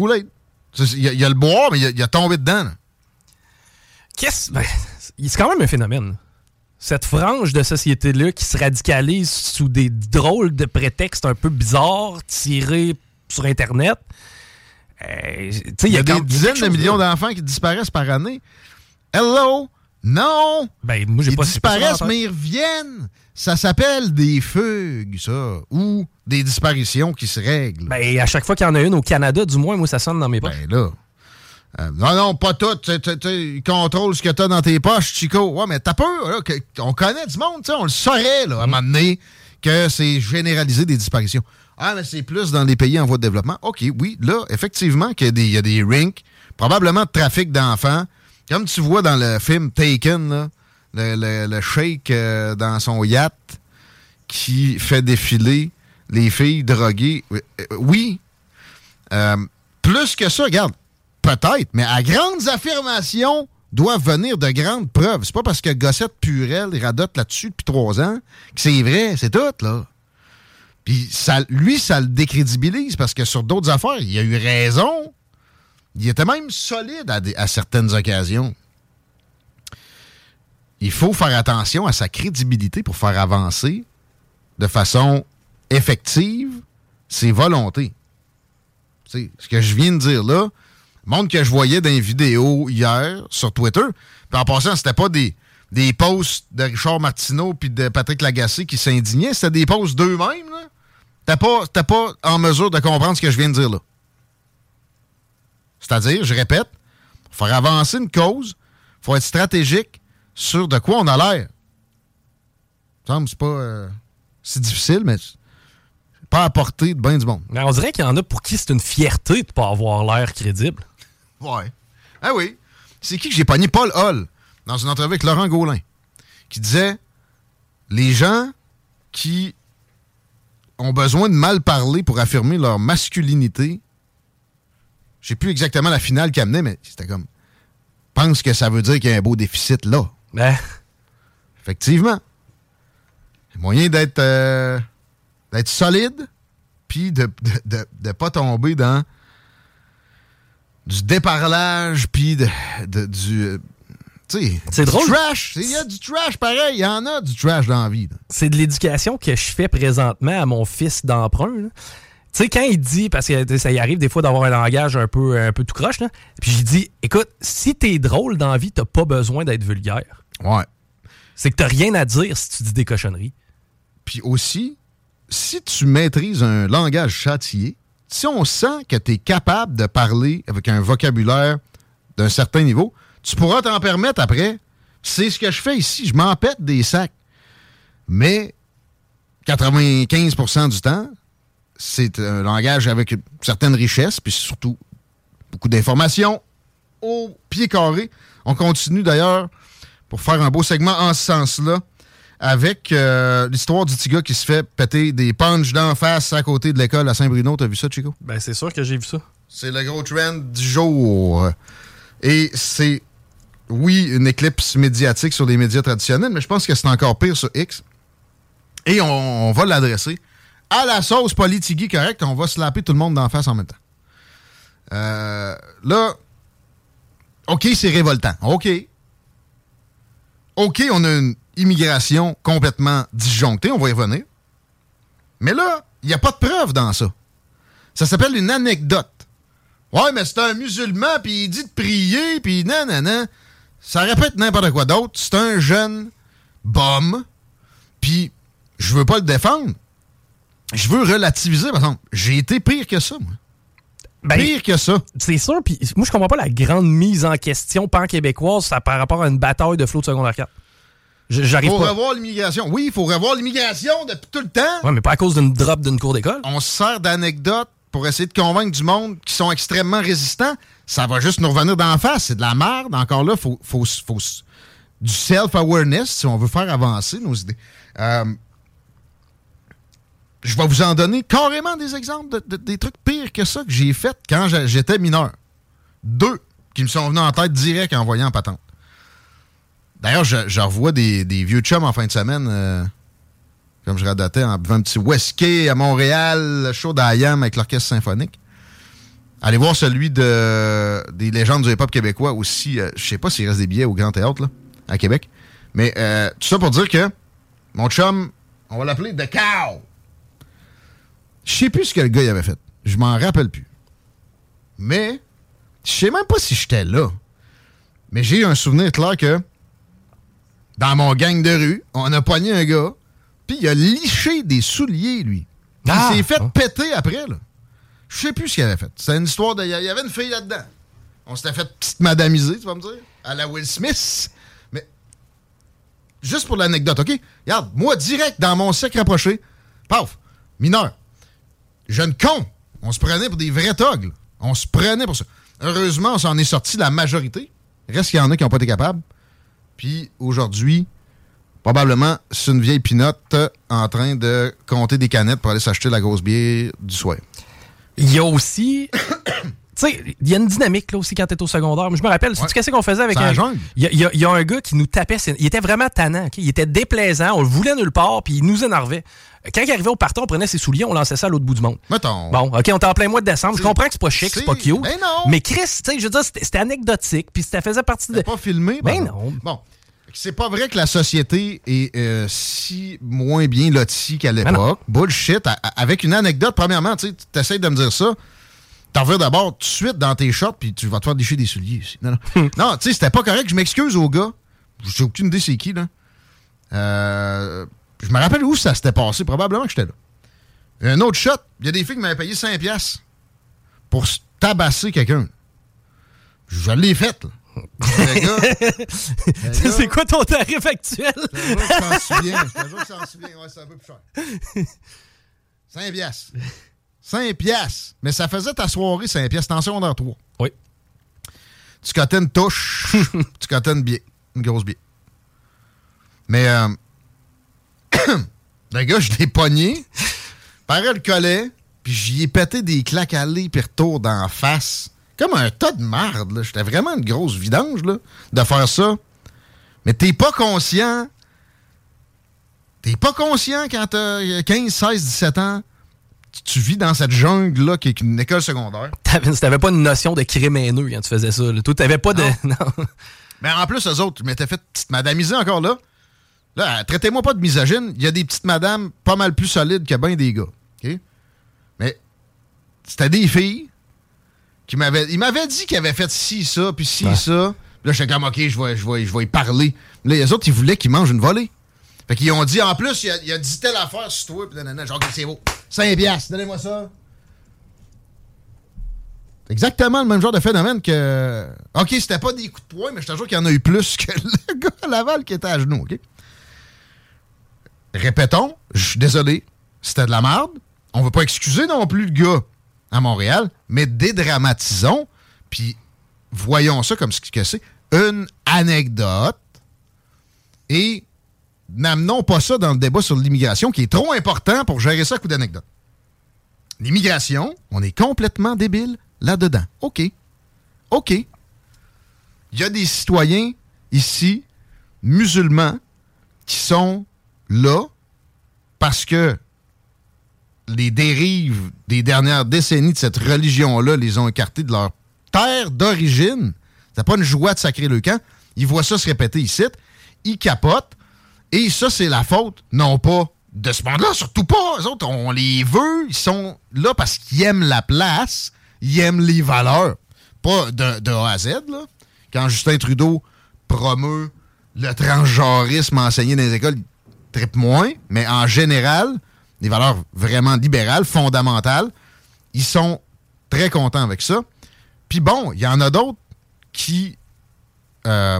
C'est- Il y, a- le boire, mais il y a, tombé dedans. Qu'est-ce. ben, c'est quand même un phénomène. Cette frange de société-là qui se radicalise sous des drôles de prétextes un peu bizarres tirés sur Internet. Euh, Il y a des dizaines de millions d'enfants qui disparaissent par année. Hello! Non! Ben, moi, j'ai Ils pas disparaissent, mais ils reviennent. Ça s'appelle des fugues, ça. Ou des disparitions qui se règlent. Ben, à chaque fois qu'il y en a une au Canada, du moins, moi, ça sonne dans mes poches. Ben là. Euh, non, non, pas tout. Tu- Ils contrôlent ce que t'as dans tes poches, Chico. Ouais, mais t'as peur, là, que- on connaît du monde, tu sais, on le saurait, là, à un moment donné, que c'est généralisé des disparitions. Ah, mais c'est plus dans les pays en voie de développement. OK, oui, là, effectivement, qu'il y a des, il y a des rinks, probablement de trafic d'enfants. Comme tu vois dans le film Taken, là, le, le, le sheik euh, dans son yacht qui fait défiler les filles droguées. Euh, Oui. Euh, plus que ça, regarde, peut-être, mais à grandes affirmations doivent venir de grandes preuves. C'est pas parce que Gossette Purel radote là-dessus depuis trois ans que c'est vrai, c'est tout, là. Puis ça, lui, ça le décrédibilise parce que sur d'autres affaires, il a eu raison. Il était même solide à, certaines occasions. Il faut faire attention à sa crédibilité pour faire avancer de façon effective ses volontés. Tu sais, ce que je viens de dire là, monde que je voyais dans les vidéos hier sur Twitter, puis en passant, c'était pas des, des posts de Richard Martineau puis de Patrick Lagacé qui s'indignaient, c'était des posts d'eux-mêmes. T'es pas, pas en mesure de comprendre ce que je viens de dire là. C'est-à-dire, je répète, pour faire avancer une cause, faut être stratégique sur de quoi on a l'air. Ça me semble pas euh, si difficile, mais pas à de bien du monde. Mais on dirait qu'il y en a pour qui c'est une fierté de pas avoir l'air crédible. Ouais. Ah oui. C'est qui que j'ai pogné? Paul Hall, dans une entrevue avec Laurent Gaulin, qui disait les gens qui ont besoin de mal parler pour affirmer leur masculinité. Je sais plus exactement la finale qu'il amenait, mais c'était comme pense que ça veut dire qu'il y a un beau déficit là. Effectivement. Il y a moyen d'être euh, d'être solide, puis de ne de, de pas tomber dans du déparlage, puis de, de- du. euh, tu sais, C'est drôle. trash. Il y a du trash pareil. Il y en a du trash dans la vie. C'est de l'éducation que je fais présentement à mon fils d'emprunt. Tu sais, quand il dit, parce que ça y arrive des fois d'avoir un langage un peu, un peu tout croche, là, puis j'ai dit, écoute, si t'es drôle dans la vie, t'as pas besoin d'être vulgaire. Ouais. C'est que t'as rien à dire si tu dis des cochonneries. Puis aussi, si tu maîtrises un langage châtié, si on sent que tu es capable de parler avec un vocabulaire d'un certain niveau, tu pourras t'en permettre après. C'est ce que je fais ici. Je m'en pète des sacs. Mais 95% du temps, c'est un langage avec une certaine richesse, puis surtout beaucoup d'informations au pied carré. On continue d'ailleurs pour faire un beau segment en ce sens-là avec euh, l'histoire du petit gars qui se fait péter des punches d'en face à côté de l'école à Saint-Bruno. T'as vu ça, Chico? Ben, c'est sûr que j'ai vu ça. C'est le gros trend du jour. Et c'est, oui, une éclipse médiatique sur les médias traditionnels, mais je pense que c'est encore pire sur X. Et on, on va l'adresser à la sauce politique correcte. On va slapper tout le monde d'en face en même temps. Euh, là, OK, c'est révoltant. OK. OK, on a une immigration complètement disjonctée, on va y revenir. Mais là, il n'y a pas de preuve dans ça. Ça s'appelle une anecdote. Ouais, mais c'est un musulman, puis il dit de prier, puis non, non, non. Ça répète n'importe quoi d'autre. C'est un jeune bum, puis je veux pas le défendre. Je veux relativiser, par exemple. J'ai été pire que ça, moi. Ben, pire que ça. C'est sûr, puis moi, je comprends pas la grande mise en question pan-québécoise par rapport à une bataille de flot de secondaire 4. Il J'arrive faut pas. revoir l'immigration. Oui, il faut revoir l'immigration depuis tout le temps. Ouais, mais pas à cause d'une drop d'une cour d'école. On se sert d'anecdotes pour essayer de convaincre du monde qui sont extrêmement résistants. Ça va juste nous revenir d'en face. C'est de la merde. Encore là, il faut, faut, faut du self-awareness si on veut faire avancer nos idées. Euh, je vais vous en donner carrément des exemples de, de- des trucs pires que ça que j'ai fait quand j'étais mineur. Deux qui me sont venus en tête direct en voyant patente. D'ailleurs, je, revois des, des vieux chums en fin de semaine, euh, comme je radotais, en buvant un petit whisky à Montréal, le show d'Ayam avec l'orchestre symphonique. Allez voir celui de, des légendes du hip-hop québécois aussi. euh, je sais pas s'il reste des billets au Grand Théâtre, là, à Québec. Mais euh, tout ça pour dire que mon chum, on va l'appeler The Cow. Je sais plus ce que le gars il avait fait. Je m'en rappelle plus. Mais, je sais même pas si j'étais là. Mais j'ai un souvenir clair que dans mon gang de rue, on a pogné un gars, puis il a liché des souliers, lui. Puis Ah! il s'est fait péter après, là. Je sais plus ce qu'il avait fait. C'est une histoire de. Il y avait une fille là-dedans. On s'était fait petite madamiser, tu vas me dire, à la Will Smith. Mais, juste pour l'anecdote, OK? Regarde, moi, direct dans mon cercle rapproché, paf, mineur, jeune con, on se prenait pour des vrais togs. On se prenait pour ça. Heureusement, on s'en est sorti la majorité. Reste qu'il y en a qui n'ont pas été capables. Puis aujourd'hui, probablement, c'est une vieille pinotte euh, en train de compter des canettes pour aller s'acheter la grosse bière du soir. Il y a aussi. Tu sais, il y a une dynamique là aussi quand t'es au secondaire. Moi, je me rappelle, sais-tu qu'est-ce qu'on faisait avec un. Il y, a- y y un gars qui nous tapait. Il était vraiment tannant. Il était déplaisant. On le voulait nulle part, puis il nous énervait. Quand il arrivait au partant, on prenait ses souliers, on lançait ça à l'autre bout du monde. Mettons. Bon, OK, on était en plein mois de décembre. Je comprends que c'est pas chic, c'est pas cute. Ben non. Mais Chris, tu sais, je veux dire, c'était anecdotique, puis ça faisait partie de. pas filmé, Ben pardon. non. Bon. C'est pas vrai que la société est euh, si moins bien lotie qu'à Ben l'époque. Bullshit. A- avec une anecdote, premièrement, tu essaies de me dire ça. T'en reviens d'abord tout de suite dans tes shorts, puis tu vas te faire déchirer des souliers. ici. Non, non. non tu sais, c'était pas correct. Je m'excuse au gars. J'ai aucune idée c'est qui, là. Euh, je me rappelle où ça s'était passé. Probablement que j'étais là. Un autre shot, il y a des filles qui m'avaient payé 5$ piastres pour tabasser quelqu'un. Je l'ai fait, là. C'est quoi ton tarif actuel? je te t'en souviens. Je te t'en souviens. Ouais, c'est un peu plus cher. 5 piastres. 5 piastres. Mais ça faisait ta soirée 5 piastres. En secondaire 3. Oui. Tu cotais une touche. tu cotais une bière. Une grosse bière. Mais, euh, le gars, je l'ai pogné. Parais le collet. Puis j'y ai pété des claques aller puis retour d'en face. Comme un tas de marde, là. J'étais vraiment une grosse vidange, là, de faire ça. Mais t'es pas conscient. T'es pas conscient quand t'as 15, 16, 17 ans. Tu, vis dans cette jungle-là qui est une école secondaire. T'avais pas une notion de crime haineux quand tu faisais ça. là. Toi, t'avais pas de. Non. Mais en plus, eux autres, je m'étais fait petite madamiser encore là. Là, traitez-moi pas de misogyne. Il y a des petites madames pas mal plus solides que bien des gars. Mais c'était des filles qui m'avaient. Ils m'avaient dit qu'ils avaient fait ci, ça, puis ci, Ouais. ça. Là, j'étais comme, OK, je vais, je, vais, je vais y parler. Là, les autres, ils voulaient qu'ils mangent une volée. Fait qu'ils ont dit, en plus, il y a, il a dit telle affaire sur toi. Puis nanana, genre, OK, c'est beau. 5 piastres, donnez-moi ça. C'est exactement le même genre de phénomène que. OK, c'était pas des coups de poing, mais je te jure qu'il y en a eu plus que le gars à Laval qui était à genoux, OK? Répétons, je suis désolé, c'était de la merde. On veut pas excuser non plus le gars à Montréal, mais dédramatisons, puis voyons ça comme ce que c'est. Une anecdote et n'amenons pas ça dans le débat sur l'immigration qui est trop important pour gérer ça à coup d'anecdote. L'immigration, on est complètement débile là-dedans. OK. OK. Il y a des citoyens ici, musulmans, qui sont là parce que les dérives des dernières décennies de cette religion-là les ont écartés de leur terre d'origine. C'est pas une joie de sacrer le camp. Ils voient ça se répéter ici. Ils capotent. Et ça, c'est la faute, non pas de ce monde-là, surtout pas. Eux autres, on les veut. Ils sont là parce qu'ils aiment la place. Ils aiment les valeurs. Pas de, de A à Z, là. Quand Justin Trudeau promeut le transgenrisme enseigné dans les écoles, moins. Mais en général, des valeurs vraiment libérales, fondamentales, ils sont très contents avec ça. Puis bon, il y en a d'autres qui... euh,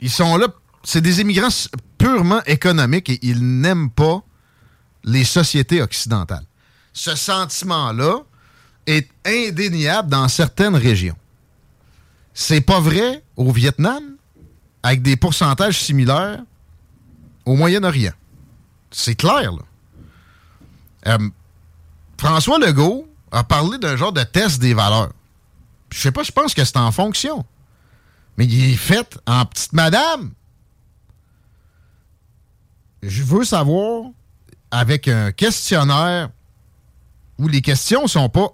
ils sont là, c'est des immigrants purement économiques et ils n'aiment pas les sociétés occidentales. Ce sentiment-là est indéniable dans certaines régions. C'est pas vrai au Vietnam, avec des pourcentages similaires au Moyen-Orient. C'est clair, là. Euh, François Legault a parlé d'un genre de test des valeurs. Je sais pas, je pense que c'est en fonction. Mais il est fait en petite madame. Je veux savoir, avec un questionnaire où les questions sont pas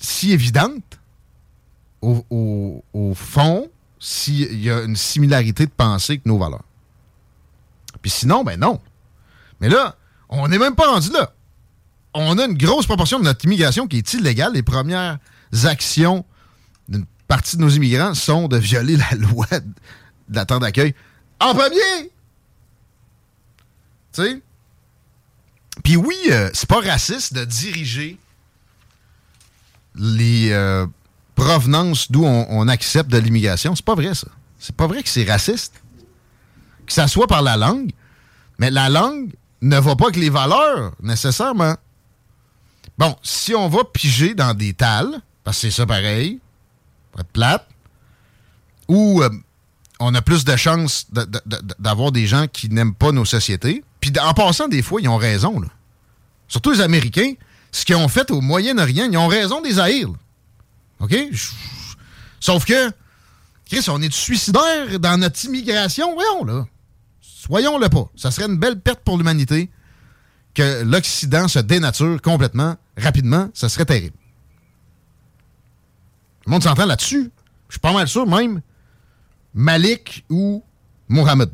si évidentes, au, fond, s'il y a une similarité de pensée avec nos valeurs. Puis sinon, ben non. Mais là, on n'est même pas rendu là. On a une grosse proportion de notre immigration qui est illégale. Les premières actions d'une partie de nos immigrants sont de violer la loi de de la terre d'accueil. En premier! Tu sais? Puis oui, euh, c'est pas raciste de diriger les euh, provenances d'où on, accepte de l'immigration. C'est pas vrai, ça. C'est pas vrai que c'est raciste. Que ça soit par la langue, mais la langue ne va pas avec les valeurs, nécessairement. Bon, si on va piger dans des tales, parce que c'est ça pareil, pour être plate, où euh, on a plus de chances de- de- de- d'avoir des gens qui n'aiment pas nos sociétés. Puis en passant, des fois, ils ont raison. Là. Surtout les Américains, ce qu'ils ont fait au Moyen-Orient, ils ont raison des haïr. OK? Sauf que, Chris, on est suicidaire dans notre immigration. Voyons, là. Soyons-le pas. Ça serait une belle perte pour l'humanité que l'Occident se dénature complètement, rapidement. Ça serait terrible. Le monde s'entend là-dessus. Je suis pas mal sûr, même Malik ou Mohamed.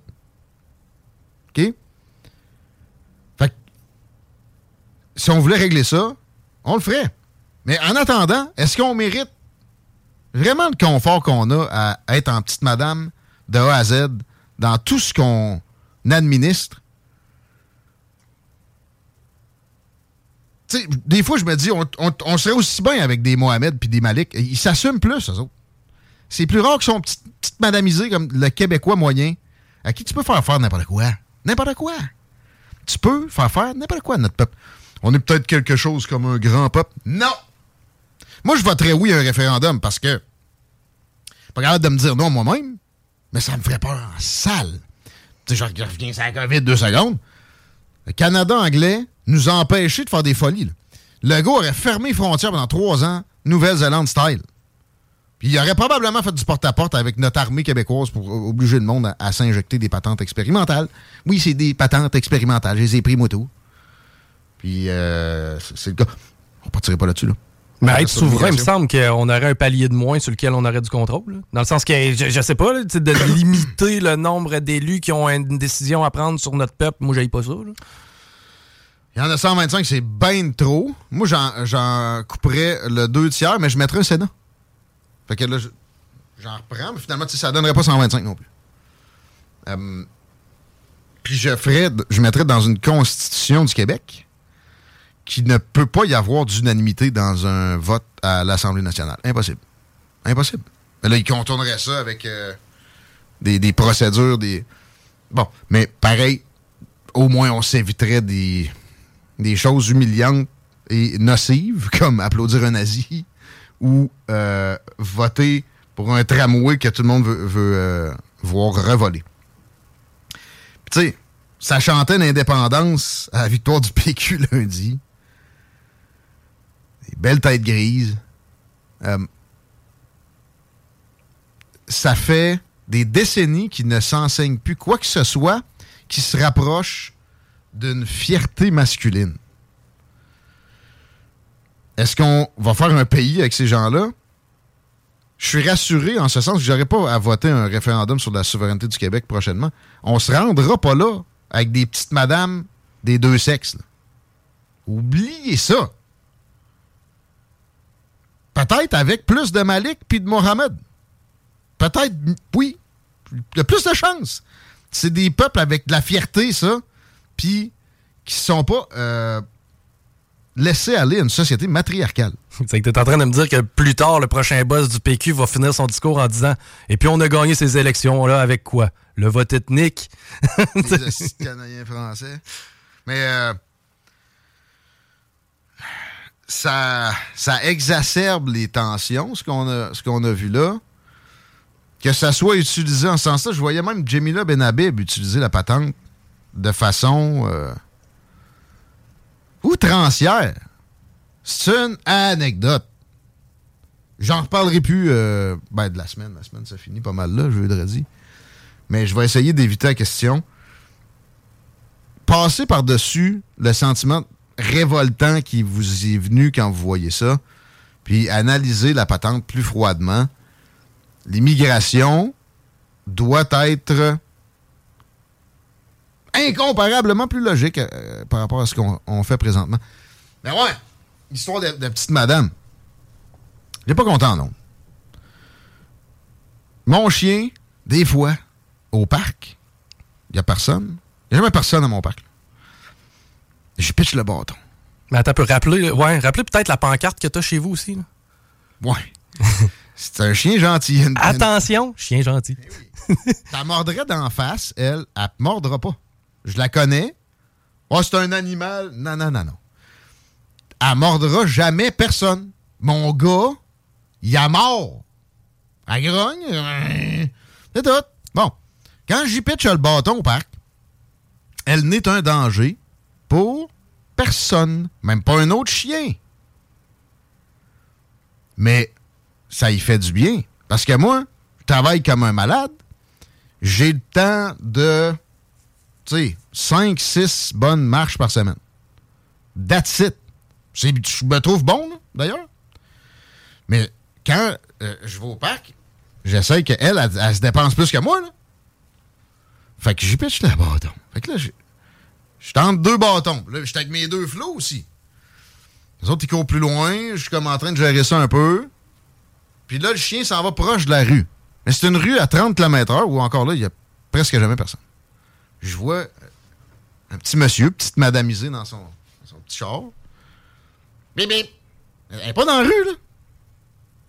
OK? Fait si on voulait régler ça, on le ferait. Mais en attendant, est-ce qu'on mérite vraiment le confort qu'on a à être en petite madame de A à Z dans tout ce qu'on administre? Tu sais, des fois, je me dis, on, serait aussi bien avec des Mohamed puis des Malik. Ils s'assument plus, eux autres. C'est plus rare qu'ils sont petites, madamisés comme le Québécois moyen, à qui tu peux faire faire n'importe quoi? N'importe quoi. Tu peux faire faire n'importe quoi notre peuple. On est peut-être quelque chose comme un grand peuple. Non! Moi, je voterais oui à un référendum parce que pas capable de me dire non moi-même, mais ça me ferait peur en salle. Tu sais, je reviens sur la COVID deux secondes. Le Canada anglais nous a empêchés de faire des folies. Le gars aurait fermé les frontières pendant trois ans, Nouvelle-Zélande style. Puis il aurait probablement fait du porte-à-porte avec notre armée québécoise pour obliger le monde à, s'injecter des patentes expérimentales. Oui, c'est des patentes expérimentales. Je les ai pris moto. Puis euh, c'est le cas. On partirait pas là-dessus, là. Mais être sur souverain, il me semble qu'on aurait un palier de moins sur lequel on aurait du contrôle. là. Dans le sens que, je, je sais pas, là, de limiter le nombre d'élus qui ont une décision à prendre sur notre peuple, moi, j'aille pas ça. là. Il y en a 125, c'est bien trop. Moi, j'en- j'en couperais le deux tiers, mais je mettrais un Sénat. Fait que là, je- j'en reprends, mais finalement, ça donnerait pas 125 non plus. Euh, puis je ferais, je mettrais dans une constitution du Québec qu'il ne peut pas y avoir d'unanimité dans un vote à l'Assemblée nationale. Impossible. Impossible. Mais là, ils contourneraient ça avec euh, des, des procédures, des. Bon, mais pareil, au moins on s'éviterait des, des choses humiliantes et nocives, comme applaudir un nazi ou euh, voter pour un tramway que tout le monde veut, veut, euh, voir revoler. Tu sais, ça chantait l'indépendance à la victoire du PQ lundi. Des belles têtes grises. Euh, ça fait des décennies qu'il ne s'enseigne plus quoi que ce soit qui se rapproche d'une fierté masculine. Est-ce qu'on va faire un pays avec ces gens-là? Je suis rassuré en ce sens que j'aurais pas à voter un référendum sur la souveraineté du Québec prochainement. On se rendra pas là avec des petites madames des deux sexes. Oubliez ça. Peut-être avec plus de Malik puis de Mohamed. Peut-être, oui. Il y a plus de chance. C'est des peuples avec de la fierté, ça, puis qui sont pas euh, laissés aller à une société matriarcale. C'est que t'es en train de me dire que plus tard, le prochain boss du PQ va finir son discours en disant Et puis on a gagné ces élections-là avec quoi? Le vote ethnique Les Canadiens français. Mais euh, ça, ça exacerbe les tensions, ce qu'on a, a vu là. Que ça soit utilisé en ce sens-là, je voyais même Jamila Benhabib utiliser la patente de façon euh, outrancière. C'est une anecdote. J'en reparlerai plus euh, ben, de la semaine. La semaine, ça finit pas mal là, jeudi. Mais je vais essayer d'éviter la question. Passez par-dessus le sentiment révoltant qui vous est venu quand vous voyez ça, puis analysez la patente plus froidement. L'immigration doit être incomparablement plus logique euh, par rapport à ce qu'on on fait présentement. Mais ouais, histoire de, de petite madame. J'ai pas content, non. Mon chien, des fois, au parc, il y a personne. Il n'y a jamais personne à mon parc. Je pitch le bâton. Mais attends, peut rappeler, ouais, rappeler peut-être la pancarte que t'as chez vous aussi. là. Ouais. C'est un chien gentil. Une- Attention, chien gentil. Ça mordrait d'en face, elle, elle te mordra pas. Je la connais. Oh, c'est un animal. Non, non, non, non. Elle mordra jamais personne. Mon gars, il a mort. Elle grogne. euh, C'est tout. Bon. Quand j'y pitch le bâton au parc, elle n'est un danger pour personne. Même pas un autre chien. Mais ça y fait du bien. Parce que moi, je travaille comme un malade. J'ai le temps de, tu sais, 5, 6 bonnes marches par semaine. That's it. Je me trouve bon, d'ailleurs. Mais quand euh, je vais au parc, j'essaie qu'elle, elle, elle, se dépense plus que moi, là. Fait que j'y pitch le bâton. Fait que là, je je tente deux bâtons. Là, j'étais avec mes deux flots aussi. Les autres, ils courent plus loin. Je suis comme en train de gérer ça un peu. Puis là, le chien s'en va proche de la rue. Mais c'est une rue à 30 km/h où encore là, il y a presque jamais personne. Je vois euh, un petit monsieur, petite madamisée dans son, dans son petit char. Bip, bip. Elle est pas dans la rue, là.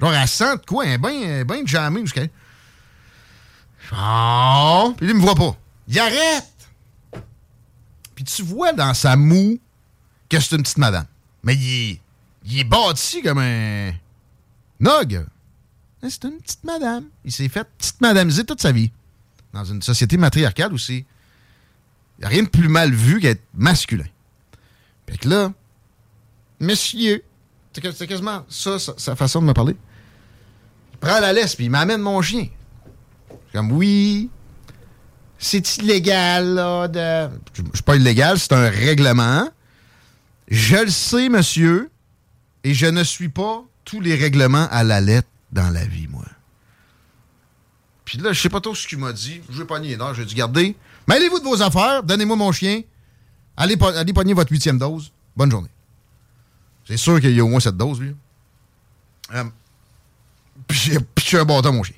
Genre, elle sent de quoi? Elle est bien, bien jammée jusqu'à. Oh! Puis il me voit pas. Il arrête! Puis tu vois dans sa moue que c'est une petite madame. Mais il est, il est bâti comme un nog. C'est une petite madame. Il s'est fait petite madamiser toute sa vie. Dans une société matriarcale c'est. Il n'y a rien de plus mal vu qu'être masculin. Fait que là, monsieur, c'est quasiment ça, sa, sa façon de me parler. Il prend la laisse puis il m'amène mon chien. Je suis Comme oui, c'est illégal, là, de. Je suis pas illégal, c'est un règlement. Je le sais, monsieur, et je ne suis pas tous les règlements à la lettre dans la vie, moi. Puis là, je sais pas trop ce qu'il m'a dit. Je vais pogner nerfs, j'ai dû garder. Mêlez-vous de vos affaires, donnez-moi mon chien. Allez, allez pogner votre huitième dose. Bonne journée. C'est sûr qu'il y a au moins cette dose, lui. Euh, puis j'ai un bâton mon chien.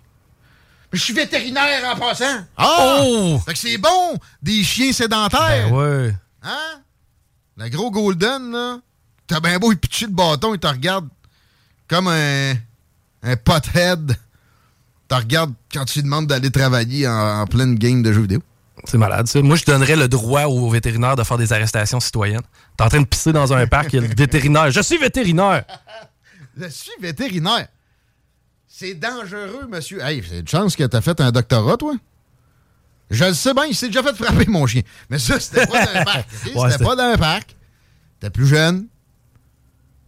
Je suis vétérinaire en passant. Ah! Oh! Fait que c'est bon, des chiens sédentaires. Ben ouais. Hein? Le gros Golden, là, t'as bien beau y pitcher le bâton, il te regarde comme un, un pothead. Te regarde quand tu lui demandes d'aller travailler en, en pleine game de jeux vidéo. C'est malade, ça. Moi, je donnerais le droit aux vétérinaires de faire des arrestations citoyennes. T'es en train de pisser dans un parc, il y a le vétérinaire. Je suis vétérinaire! Je suis vétérinaire. C'est dangereux, monsieur. Hey, c'est une chance que t'as fait un doctorat, toi. Je le sais bien, il s'est déjà fait frapper, mon chien. Mais ça, c'était pas dans un parc. Ouais, c'était pas dans un parc. T'es plus jeune.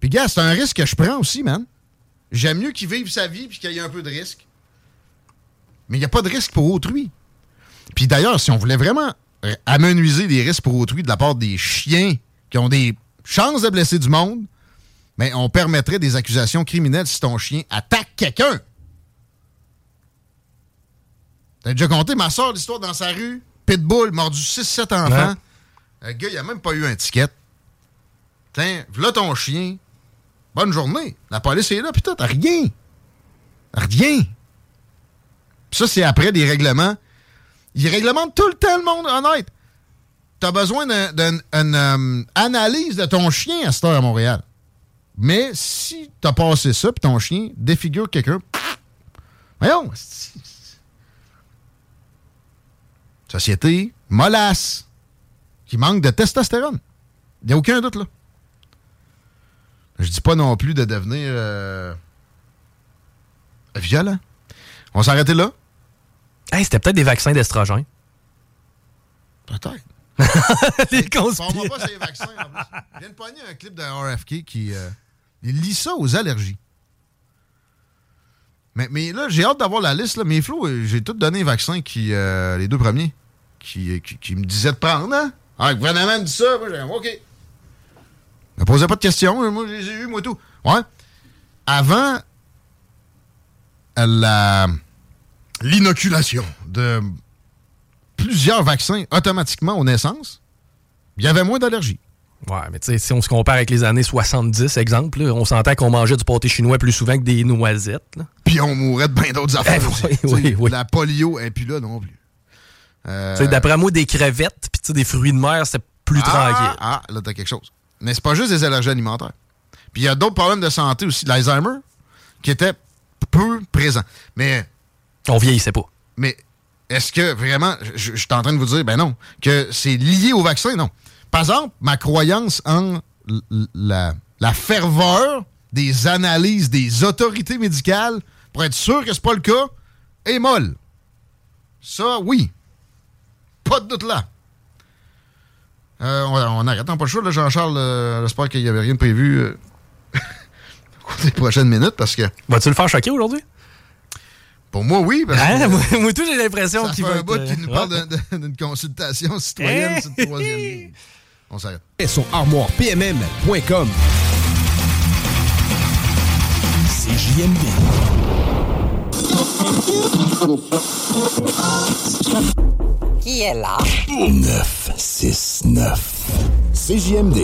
Puis, gars, c'est un risque que je prends aussi, man. J'aime mieux qu'il vive sa vie puis qu'il y ait un peu de risque. Mais il n'y a pas de risque pour autrui. Puis d'ailleurs, si on voulait vraiment euh, amenuiser des risques pour autrui de la part des chiens qui ont des chances de blesser du monde, mais on permettrait des accusations criminelles si ton chien attaque quelqu'un. T'as déjà compté ma soeur l'histoire dans sa rue? Pitbull, mordu 6-7 enfants. Le gars, il a même pas eu un ticket. Tiens, voilà ton chien. Bonne journée. La police est là, putain, t'as rien. Rien. Puis ça, c'est après des règlements. Ils réglementent tout le temps le monde, honnête. T'as besoin d'un- d'un- d'une euh, analyse de ton chien à cette heure à Montréal. Mais si t'as passé ça, puis ton chien défigure quelqu'un, voyons, société mollasse, qui manque de testostérone. Il n'y a aucun doute là. Je dis pas non plus de devenir euh, violent. On s'arrêtait là? Hey, c'était peut-être des vaccins d'estrogène. Peut-être. Les Parle-moi pas ces vaccins. en plus. Je viens de pogner un clip de RFK qui euh, il lit ça aux allergies. Mais, là, j'ai hâte d'avoir la liste. Là. Mais Flo, euh, j'ai tout donné les vaccins qui, euh, les deux premiers qui, qui, me disaient de prendre. Hein? Ah, le gouvernement me dit ça. Moi, j'ai OK. Ne posez pas de questions. hein, Moi, je les eus, moi, tout. Avant la l'inoculation de plusieurs vaccins automatiquement aux naissances, il y avait moins d'allergies. Ouais, mais tu sais, si on se compare avec les années 70, exemple, là, on s'entend qu'on mangeait du pâté chinois plus souvent que des noisettes. là. Puis on mourrait de bien d'autres affaires. Eh, aussi. oui, oui, oui. La polio n'est plus là non plus. Euh, Tu sais, D'après moi, des crevettes puis tu sais, des fruits de mer, c'était plus ah, tranquille. Ah, là, t'as quelque chose. Mais c'est pas juste des allergies alimentaires. Puis il y a d'autres problèmes de santé aussi. L'Alzheimer, qui était peu présent. Mais. On vieillissait pas. Mais est-ce que vraiment, je suis en train de vous dire, ben non, que c'est lié au vaccin? Non. Par exemple, ma croyance en la, la ferveur des analyses des autorités médicales pour être sûr que c'est pas le cas est molle. Ça, oui. Pas de doute là. Euh, on, on arrête, on n'a pas le choix, là, Jean-Charles. euh, J'espère qu'il n'y avait rien de prévu euh, au cours des prochaines minutes parce que. Vas-tu le faire choquer aujourd'hui? Pour moi, oui. Parce Hein? que, Moi, moi, tout, j'ai l'impression qu'il va un bout qui nous parle d'une consultation citoyenne sur le troisième ligne. On s'arrête. Son armoire PMM.com. C'est JMD. Qui est là? 969. CJMD.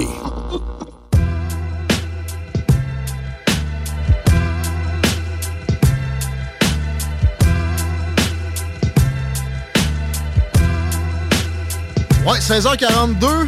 Ouais, 16h42.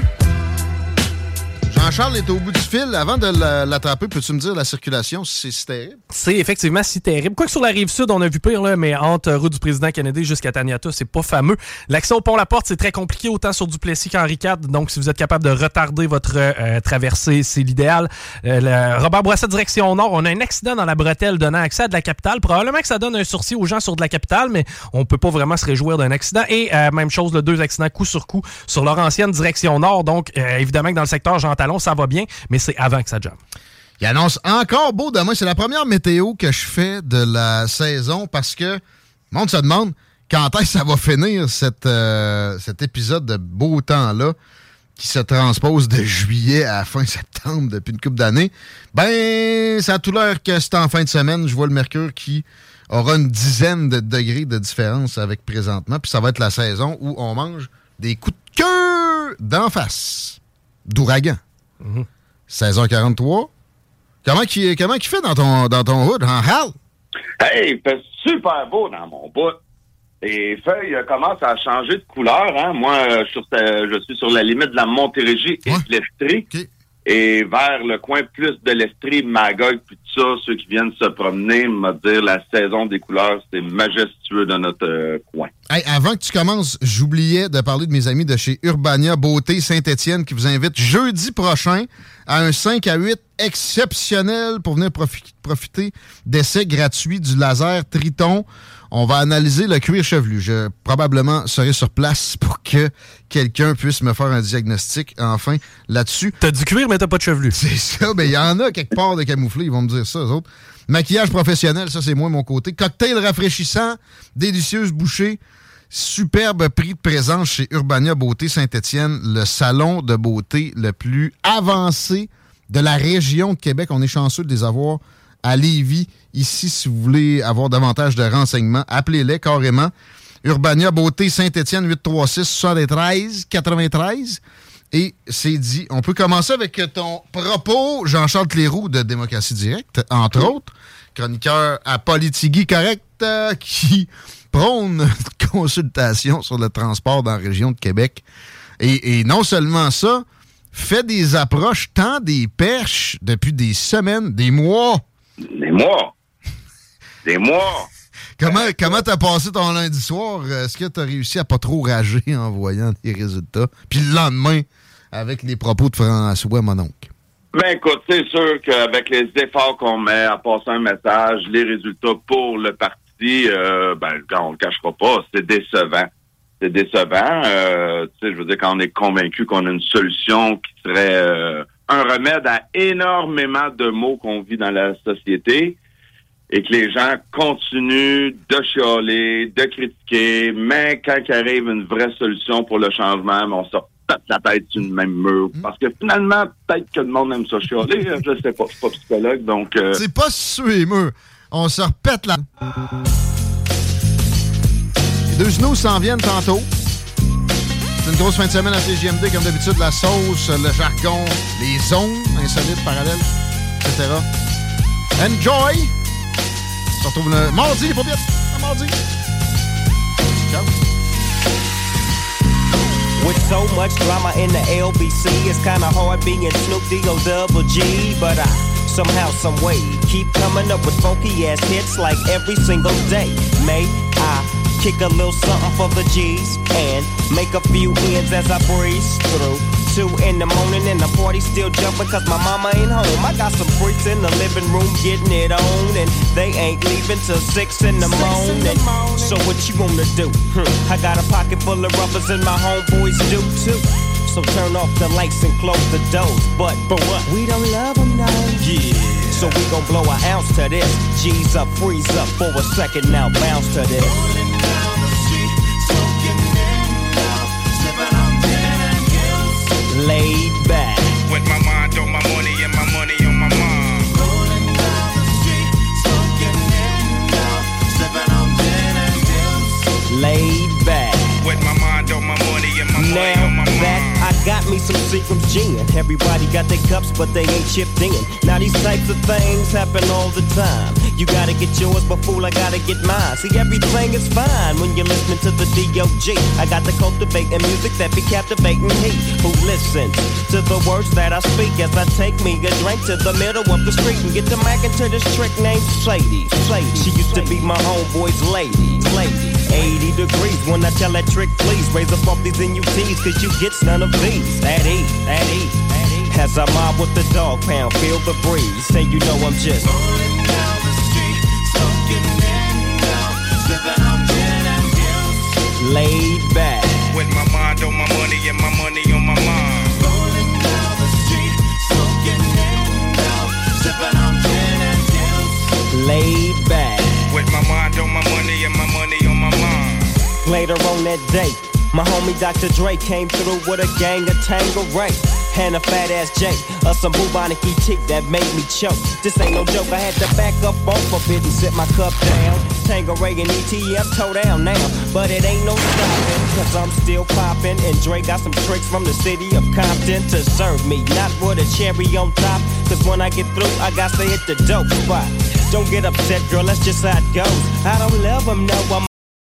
Jean-Charles est au bout du Avant de la- l'attraper, peux-tu me dire la circulation, si c'est terrible? C'est effectivement si terrible. Quoique sur la rive sud, on a vu pire, là, mais entre rue du président Kennedy jusqu'à Taniata, c'est pas fameux. L'accès au pont La Porte, c'est très compliqué, autant sur Duplessis qu'Henri IV. Donc, si vous êtes capable de retarder votre euh, traversée, c'est l'idéal. Euh, Robert Bourassa, direction nord, on a un accident dans la bretelle donnant accès à de la capitale. Probablement que ça donne un sursis aux gens sur de la capitale, mais on peut pas vraiment se réjouir d'un accident. Et euh, même chose, le deux accidents coup sur coup sur leur ancienne direction nord. Donc, évidemment que dans le secteur Jean Talon, ça va bien, mais c'est avant que ça jamme. Il annonce encore beau demain. C'est la première météo que je fais de la saison parce que le monde se demande quand est-ce que ça va finir cette, euh, cet épisode de beau temps-là qui se transpose de juillet à fin septembre depuis une couple d'années. Ben, ça a tout l'air que c'est en fin de semaine. Je vois le mercure qui aura une dizaine de degrés de différence avec présentement. Puis ça va être la saison où on mange des coups de queue d'en face d'ouragan. 16h43. Comment qu'il comment qu'il fait dans ton, dans ton hood, en Hal? Hey, il fait super beau dans mon bout. Les feuilles commencent à changer de couleur. Hein. Moi, euh, je, suis sur, je suis sur la limite de la Montérégie et de l'Estrie. Et vers le coin plus de l'Estrie, Magog, puis ça, ceux qui viennent se promener, me dire la saison des couleurs, c'est majestueux dans notre euh, coin. Hey, avant que tu commences, j'oubliais de parler de mes amis de chez Urbania Beauté Saint-Étienne qui vous invitent jeudi prochain à un 5 à 8 exceptionnel pour venir profi- profiter d'essais gratuits du laser Triton. On va analyser le cuir chevelu. Je probablement serai sur place pour que quelqu'un puisse me faire un diagnostic enfin là-dessus. T'as du cuir, mais t'as pas de chevelu. C'est ça. Ben, il y en a quelque part de camouflés, ils vont me dire ça, eux autres. Maquillage professionnel, ça, c'est moi, mon côté. Cocktail rafraîchissant, délicieuse bouchée. Superbe prix de présence chez Urbania Beauté Saint-Étienne, le salon de beauté le plus avancé de la région de Québec. On est chanceux de les avoir à Lévis. Ici, si vous voulez avoir davantage de renseignements, appelez-les carrément. Urbania Beauté Saint-Étienne 836 73 93. Et c'est dit. On peut commencer avec ton propos, Jean-Charles Cléroux de Démocratie Directe, entre autres, chroniqueur à Politigui Correct, euh, qui prône une consultation sur le transport dans la région de Québec. Et, et non seulement ça, fait des approches, tant des perches depuis des semaines, des mois. Des mois. Des mois. Comment comment t'as passé ton lundi soir? Est-ce que t'as réussi à pas trop rager en voyant les résultats? Puis le lendemain, avec les propos de François, mon oncle. Ben écoute, c'est sûr qu'avec les efforts qu'on met à passer un message, les résultats pour le parti, euh, ben on le cachera pas, c'est décevant. C'est décevant. Euh, tu sais, je veux dire, quand on est convaincu qu'on a une solution qui serait euh, un remède à énormément de maux qu'on vit dans la société et que les gens continuent de chialer, de critiquer, mais quand il arrive une vraie solution pour le changement, ben, on se la tête sur le même mur. Parce que finalement, peut-être que le monde aime ça chialer, hein, je sais pas, je suis pas psychologue, donc... euh, C'est pas sur les murs. On se repète là. Les deux genoux s'en viennent tantôt. C'est une grosse fin de semaine à CGMD, comme d'habitude, la sauce, le jargon, les zones insolites, parallèles, etc. Enjoy! On se retrouve le mardi, les paupiètes. À mardi. Ciao. With so much drama in the LBC, it's kinda hard being Snoop D-O double G, but I somehow, some way keep coming up with funky ass hits like every single day. May I kick a little something for the G's and make a few ends as I breeze through. Two in the morning and the party still jumping cause my mama ain't home. I got some freaks in the living room getting it on and they ain't leaving till six in the morning. So what you wanna do? Hmm, I got a pocket full of rubbers and my homeboys do too. So turn off the lights and close the doors. But for what? We don't love them now. Yeah. So we gon' blow an ounce to this. G's up, freeze up for a second now. Bounce to this. With my mind on my money and my money on my mind. Rolling down the street, smoking in now, sipping on gin and juice. Laid back. With my mind on my money and my money Now on my that I got me some Seagram's gin. Everybody got their cups, but they ain't chipped in. Now these types of things happen all the time. You gotta get yours, but fool, I gotta get mine. See, everything is fine when you're listening to the D.O.G. I got the cultivating music that be captivating he who listens to the words that I speak as I take me a drink to the middle of the street and get the Mac into this trick named Sadie. Sadie. She used to be my homeboy's lady. Lady. 80 degrees when I tell that trick, please raise up off these NUTs, cause you get none of these. That E, that E. As I mob with the dog pound, feel the breeze. Say you know I'm just. Laid back. With my mind on my money and my money on my mind. Rolling down the street, smoking in now, sipping on gin and juice. Laid back. With my mind on my money and my money on my mind. Later on that day, my homie Dr. Dre came through with a gang of Tangeray. And a fat ass J, or some bubonic tick that made me choke. This ain't no joke, I had to back up off of it and sit my cup down. Tangeray and ETF toe down now, but it ain't no stopping, cause I'm still popping. And Dre got some tricks from the city of Compton to serve me, not with a cherry on top. Cause when I get through, I got to hit the dope spot. Don't get upset, girl, that's just how it goes. I don't love him, no, I'm